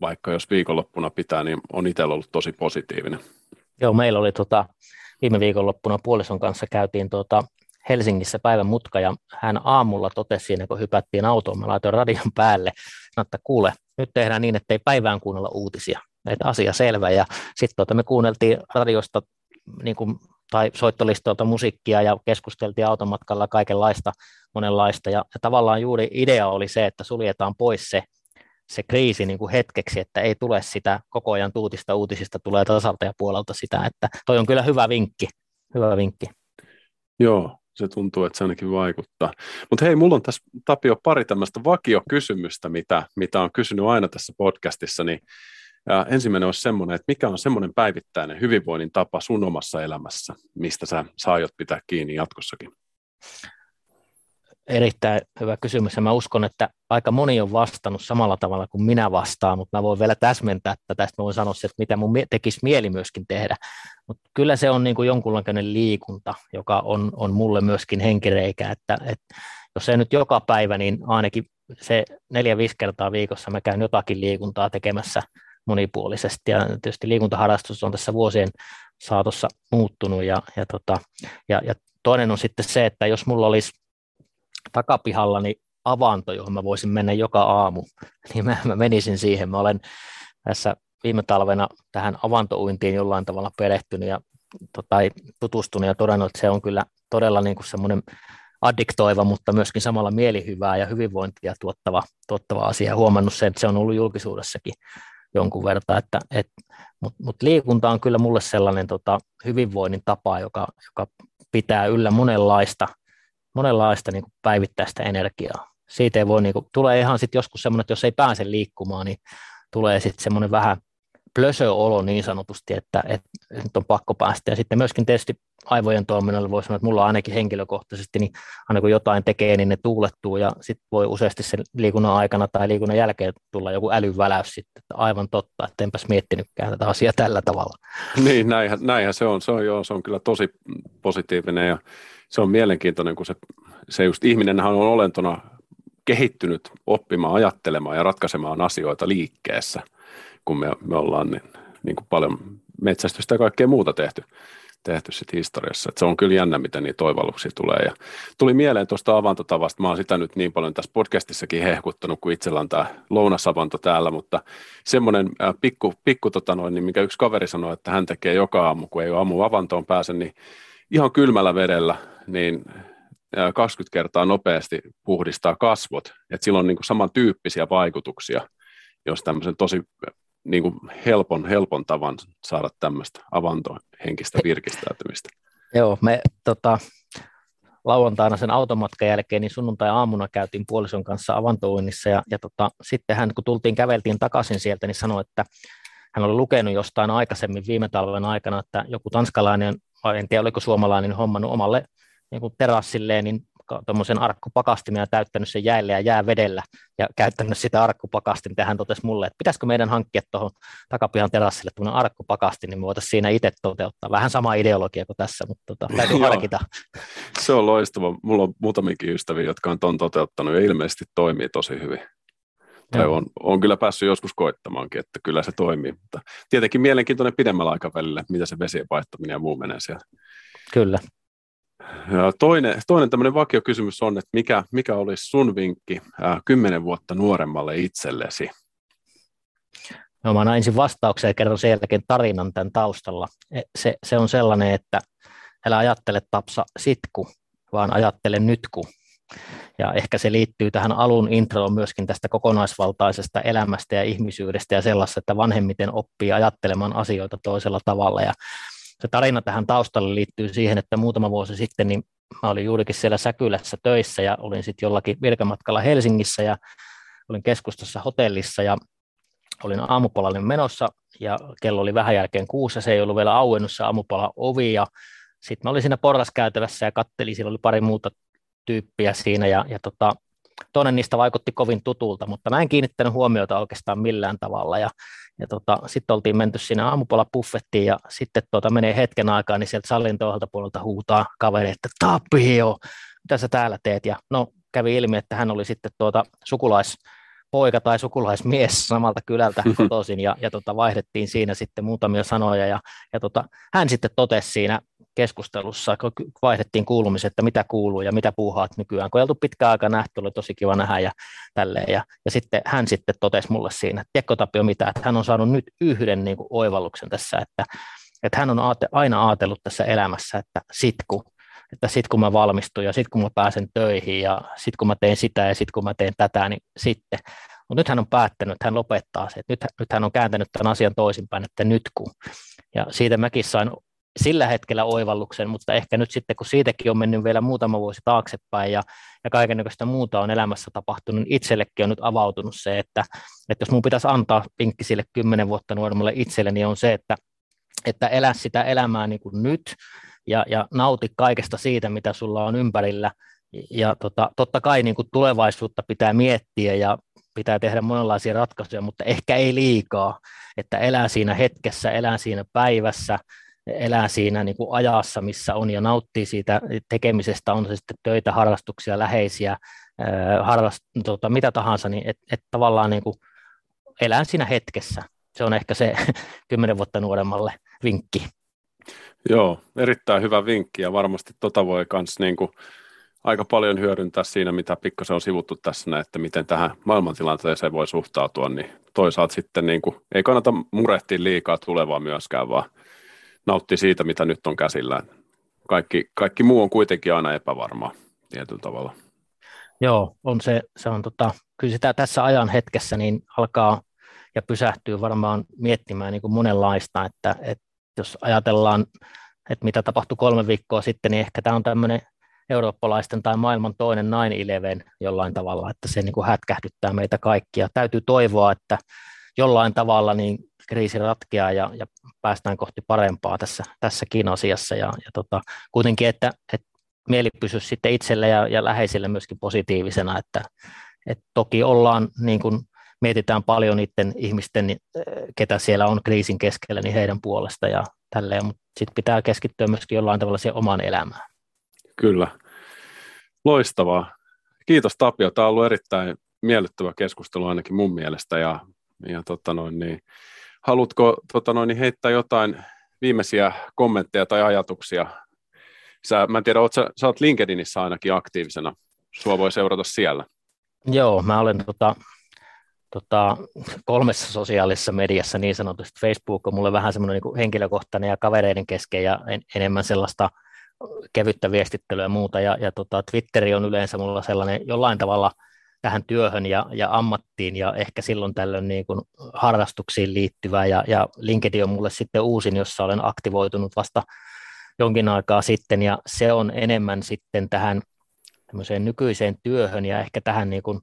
vaikka jos viikonloppuna pitää, niin on itsellä ollut tosi positiivinen.
Joo, meillä oli tota, viime viikonloppuna puolison kanssa käytiin tota, Helsingissä päivän mutka ja hän aamulla totesi siinä, kun hypättiin autoon, mä laitoin radion päälle, että kuule, nyt tehdään niin, että ei päivään kuunnella uutisia. Että asia selvä ja sitten tuota, me kuunneltiin radiosta niin kuin, tai soittolistoilta musiikkia ja keskusteltiin automatkalla kaikenlaista, monenlaista ja, ja tavallaan juuri idea oli se, että suljetaan pois se se kriisi niin kuin hetkeksi, että ei tule sitä koko ajan tuutista uutisista, tulee tasalta ja puolelta sitä, että toi on kyllä hyvä vinkki, hyvä vinkki.
Joo, se tuntuu, että se ainakin vaikuttaa. Mutta hei, mulla on tässä Tapio pari tämmöistä vakiokysymystä, mitä, mitä on kysynyt aina tässä podcastissa, niin ja ensimmäinen olisi semmoinen, että mikä on semmoinen päivittäinen hyvinvoinnin tapa sun omassa elämässä, mistä sä saajot pitää kiinni jatkossakin?
Erittäin hyvä kysymys. Ja mä uskon, että aika moni on vastannut samalla tavalla kuin minä vastaan, mutta mä voin vielä täsmentää että tästä, mä voin sanoa että mitä mun tekisi mieli myöskin tehdä. Mutta kyllä se on niin kuin jonkunlainen liikunta, joka on, on mulle myöskin henkireikä, että, että jos ei nyt joka päivä, niin ainakin se neljä-viisi kertaa viikossa mä käyn jotakin liikuntaa tekemässä monipuolisesti. Ja tietysti liikuntaharrastus on tässä vuosien saatossa muuttunut ja, ja, tota, ja, ja toinen on sitten se, että jos mulla olisi takapihallani avanto, johon mä voisin mennä joka aamu, niin mä, mä menisin siihen. Mä olen tässä viime talvena tähän avantouintiin jollain tavalla perehtynyt ja tai tutustunut ja todennut, että se on kyllä todella niin kuin semmoinen addiktoiva, mutta myöskin samalla mielihyvää ja hyvinvointia tuottava, tuottava asia. Huomannut sen, että se on ollut julkisuudessakin jonkun verran, että, et, mutta mut liikunta on kyllä mulle sellainen tota, hyvinvoinnin tapa, joka, joka pitää yllä monenlaista – monenlaista niin kuin päivittäistä energiaa. Siitä ei voi, niin kuin, tulee ihan sitten joskus semmoinen, että jos ei pääse liikkumaan, niin tulee sitten semmoinen vähän plösöolo niin sanotusti, että, että nyt on pakko päästä. Ja sitten myöskin tietysti aivojen toiminnalle voi sanoa, että mulla ainakin henkilökohtaisesti, niin aina kun jotain tekee, niin ne tuulettuu ja sitten voi useasti sen liikunnan aikana tai liikunnan jälkeen tulla joku älyväläys sitten, että aivan totta, että enpäs miettinytkään tätä asiaa tällä tavalla.
Niin, näinhän, näinhän se on. Se on, joo, se on kyllä tosi positiivinen ja se on mielenkiintoinen, kun se, se just ihminenhän on olentona kehittynyt oppimaan, ajattelemaan ja ratkaisemaan asioita liikkeessä, kun me, me ollaan niin, niin kuin paljon metsästystä ja kaikkea muuta tehty, tehty sit historiassa. Et se on kyllä jännä, miten niitä toivalluksia tulee. Ja tuli mieleen tuosta avantotavasta, mä oon sitä nyt niin paljon tässä podcastissakin hehkuttanut, kun itsellä on tämä lounasavanto täällä, mutta semmoinen pikku, pikku tota noin, niin mikä yksi kaveri sanoi, että hän tekee joka aamu, kun ei ole aamu avantoon pääse, niin ihan kylmällä vedellä niin 20 kertaa nopeasti puhdistaa kasvot. että sillä on niin kuin samantyyppisiä vaikutuksia, jos tämmöisen tosi niin kuin helpon, helpon tavan saada tämmöistä avantohenkistä virkistäytymistä.
Joo, me tota, lauantaina sen automatkan jälkeen, niin sunnuntai-aamuna käytiin puolison kanssa avantouinnissa ja, ja tota, sitten hän, kun tultiin, käveltiin takaisin sieltä, niin sanoi, että hän oli lukenut jostain aikaisemmin viime talven aikana, että joku tanskalainen, en tiedä oliko suomalainen, hommannut omalle niin kuin terassilleen niin tuommoisen arkkupakastimen ja täyttänyt sen jäälle ja jäävedellä ja käyttänyt sitä arkkupakastin. Tähän totesi mulle, että pitäisikö meidän hankkia tuohon takapihan terassille tuommoinen arkkupakasti, niin me voitaisiin siinä itse toteuttaa. Vähän sama ideologia kuin tässä, mutta tota, täytyy harkita.
Se on loistava. Mulla on muutamikin ystäviä, jotka on ton toteuttanut ja ilmeisesti toimii tosi hyvin. Tai on, on kyllä päässyt joskus koittamaankin, että kyllä se toimii. Mutta tietenkin mielenkiintoinen pidemmällä aikavälillä, mitä se vesien vaihtaminen ja muu menee siellä.
Kyllä.
Toinen, toinen tämmöinen vakiokysymys on, että mikä, mikä olisi sun vinkki kymmenen vuotta nuoremmalle itsellesi?
No, mä annan ensin vastauksen ja kerron sen jälkeen tarinan tämän taustalla. E, se, se on sellainen, että älä ajattele tapsa sitku, vaan ajattele nytku. Ja ehkä se liittyy tähän alun introon myöskin tästä kokonaisvaltaisesta elämästä ja ihmisyydestä ja sellaista, että vanhemmiten oppii ajattelemaan asioita toisella tavalla. Ja se tarina tähän taustalle liittyy siihen, että muutama vuosi sitten niin mä olin juurikin siellä Säkylässä töissä ja olin sitten jollakin virkamatkalla Helsingissä ja olin keskustassa hotellissa ja olin aamupalalle menossa ja kello oli vähän jälkeen kuussa, se ei ollut vielä auennut se aamupala ovi ja sitten mä olin siinä porraskäytävässä ja kattelin, siellä oli pari muuta tyyppiä siinä ja, ja tota, toinen niistä vaikutti kovin tutulta, mutta mä en kiinnittänyt huomiota oikeastaan millään tavalla. Ja, ja tota, sitten oltiin menty siinä aamupuolella buffettiin ja sitten tota, menee hetken aikaa, niin sieltä salin toiselta puolelta huutaa kaveri, että Tapio, mitä sä täällä teet? Ja no kävi ilmi, että hän oli sitten tuota sukulais, poika tai sukulaismies samalta kylältä kotoisin ja, ja tota, vaihdettiin siinä sitten muutamia sanoja ja, ja tota, hän sitten totesi siinä keskustelussa, kun vaihdettiin kuulumiset, että mitä kuuluu ja mitä puuhaat nykyään, kun ei oltu pitkään aika nähty, oli tosi kiva nähdä ja tälleen. Ja, ja sitten hän sitten totesi mulle siinä, että tiedätkö Tapio mitä, että hän on saanut nyt yhden niin kuin oivalluksen tässä, että, että hän on aate, aina ajatellut tässä elämässä, että sitku, että sitten kun mä valmistun ja sitten kun mä pääsen töihin ja sitten kun mä teen sitä ja sitten kun mä teen tätä, niin sitten. Mutta nyt hän on päättänyt, että hän lopettaa se. Nyt, nyt hän on kääntänyt tämän asian toisinpäin, että nyt kun. Ja siitä mäkin sain sillä hetkellä oivalluksen, mutta ehkä nyt sitten, kun siitäkin on mennyt vielä muutama vuosi taaksepäin ja, ja kaikenlaista muuta on elämässä tapahtunut, niin itsellekin on nyt avautunut se, että, että jos mun pitäisi antaa pinkki sille kymmenen vuotta nuoremmalle itselleni, niin on se, että, että elä sitä elämää niin kuin nyt ja, ja nauti kaikesta siitä, mitä sulla on ympärillä. Ja tota, totta kai niin kuin tulevaisuutta pitää miettiä ja pitää tehdä monenlaisia ratkaisuja, mutta ehkä ei liikaa, että elää siinä hetkessä, elää siinä päivässä, elää siinä niin kuin ajassa, missä on ja nauttii siitä tekemisestä, on se sitten töitä, harrastuksia, läheisiä, harrast, tota, mitä tahansa, niin että et tavallaan niin kuin elää siinä hetkessä. Se on ehkä se kymmenen vuotta nuoremmalle vinkki.
Joo, erittäin hyvä vinkki ja varmasti tota voi myös niin kuin aika paljon hyödyntää siinä, mitä pikkasen on sivuttu tässä, että miten tähän maailmantilanteeseen voi suhtautua, niin toisaalta sitten niin kuin, ei kannata murehtia liikaa tulevaa myöskään, vaan nauttia siitä, mitä nyt on käsillä. Kaikki, kaikki muu on kuitenkin aina epävarmaa tietyllä tavalla.
Joo, on se, se on tota, kyllä sitä tässä ajan hetkessä niin alkaa ja pysähtyy varmaan miettimään niin kuin monenlaista, että, että jos ajatellaan, että mitä tapahtui kolme viikkoa sitten, niin ehkä tämä on tämmöinen eurooppalaisten tai maailman toinen 9-11 jollain tavalla, että se niin kuin hätkähdyttää meitä kaikkia. Täytyy toivoa, että jollain tavalla niin kriisi ratkeaa ja, ja päästään kohti parempaa tässä, tässäkin asiassa. Ja, ja tota, kuitenkin, että, että mieli pysyisi sitten itselle ja, ja läheisille myöskin positiivisena, että, että toki ollaan niin kuin mietitään paljon niiden ihmisten, eh, ketä siellä on kriisin keskellä, niin heidän puolesta ja tälleen, mutta sitten pitää keskittyä myöskin jollain tavalla siihen omaan elämään.
Kyllä. Loistavaa. Kiitos Tapio. Tämä on ollut erittäin miellyttävä keskustelu ainakin mun mielestä ja, ja tota noin, niin, haluatko tota noin, niin heittää jotain viimeisiä kommentteja tai ajatuksia? Sä, mä en tiedä, oot sä, sä oot LinkedInissä ainakin aktiivisena. Sua voi seurata siellä.
Joo, mä olen tota, tota, kolmessa sosiaalisessa mediassa niin sanotusti. Facebook on mulle vähän semmoinen niin henkilökohtainen ja kavereiden kesken ja en, enemmän sellaista kevyttä viestittelyä ja muuta. Ja, ja tota, Twitteri on yleensä mulla sellainen jollain tavalla tähän työhön ja, ja ammattiin ja ehkä silloin tällöin niin kuin harrastuksiin liittyvä. Ja, ja LinkedIn on mulle sitten uusin, jossa olen aktivoitunut vasta jonkin aikaa sitten ja se on enemmän sitten tähän nykyiseen työhön ja ehkä tähän niin kuin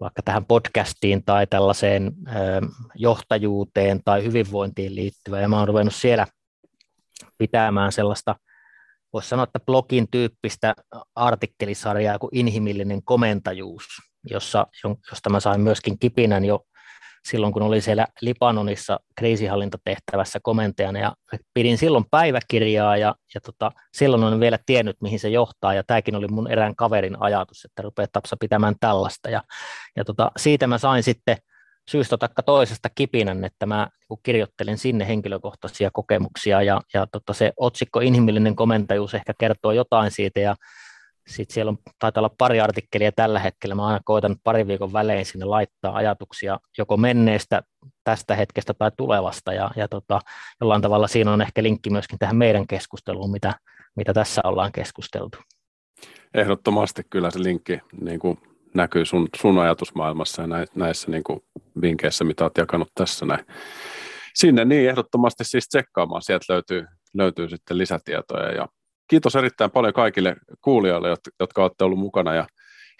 vaikka tähän podcastiin tai tällaiseen johtajuuteen tai hyvinvointiin liittyvää, ja mä oon ruvennut siellä pitämään sellaista, voisi sanoa, että blogin tyyppistä artikkelisarjaa kuin inhimillinen komentajuus, jossa, josta mä sain myöskin kipinän jo silloin, kun olin siellä Libanonissa kriisihallintatehtävässä komentajana. Ja pidin silloin päiväkirjaa ja, ja tota, silloin olen vielä tiennyt, mihin se johtaa. Ja tämäkin oli mun erään kaverin ajatus, että rupeaa Tapsa pitämään tällaista. Ja, ja tota, siitä mä sain sitten syystä tai toisesta kipinän, että mä niin kirjoittelin sinne henkilökohtaisia kokemuksia. Ja, ja tota, se otsikko inhimillinen komentajuus ehkä kertoo jotain siitä. Ja sitten siellä on, taitaa olla pari artikkelia tällä hetkellä. Mä aina koitan pari viikon välein sinne laittaa ajatuksia joko menneestä, tästä hetkestä tai tulevasta. Ja, ja tota, jollain tavalla siinä on ehkä linkki myöskin tähän meidän keskusteluun, mitä, mitä tässä ollaan keskusteltu.
Ehdottomasti kyllä se linkki niin kuin näkyy sun, sun ajatusmaailmassa ja näissä niin kuin vinkeissä, mitä olet jakanut tässä näin. Sinne niin ehdottomasti siis tsekkaamaan, sieltä löytyy, löytyy sitten lisätietoja ja kiitos erittäin paljon kaikille kuulijoille, jotka olette olleet mukana ja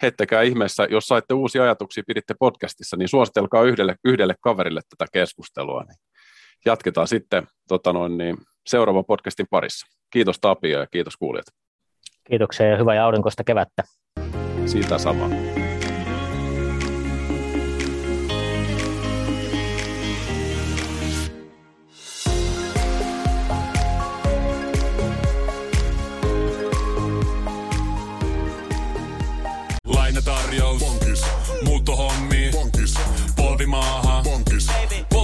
heittäkää ihmeessä, jos saitte uusia ajatuksia, piditte podcastissa, niin suositelkaa yhdelle, yhdelle kaverille tätä keskustelua. Niin jatketaan sitten tota noin, niin, seuraavan podcastin parissa. Kiitos Tapio ja kiitos kuulijat.
Kiitoksia ja hyvää ja aurinkoista kevättä.
Siitä samaa.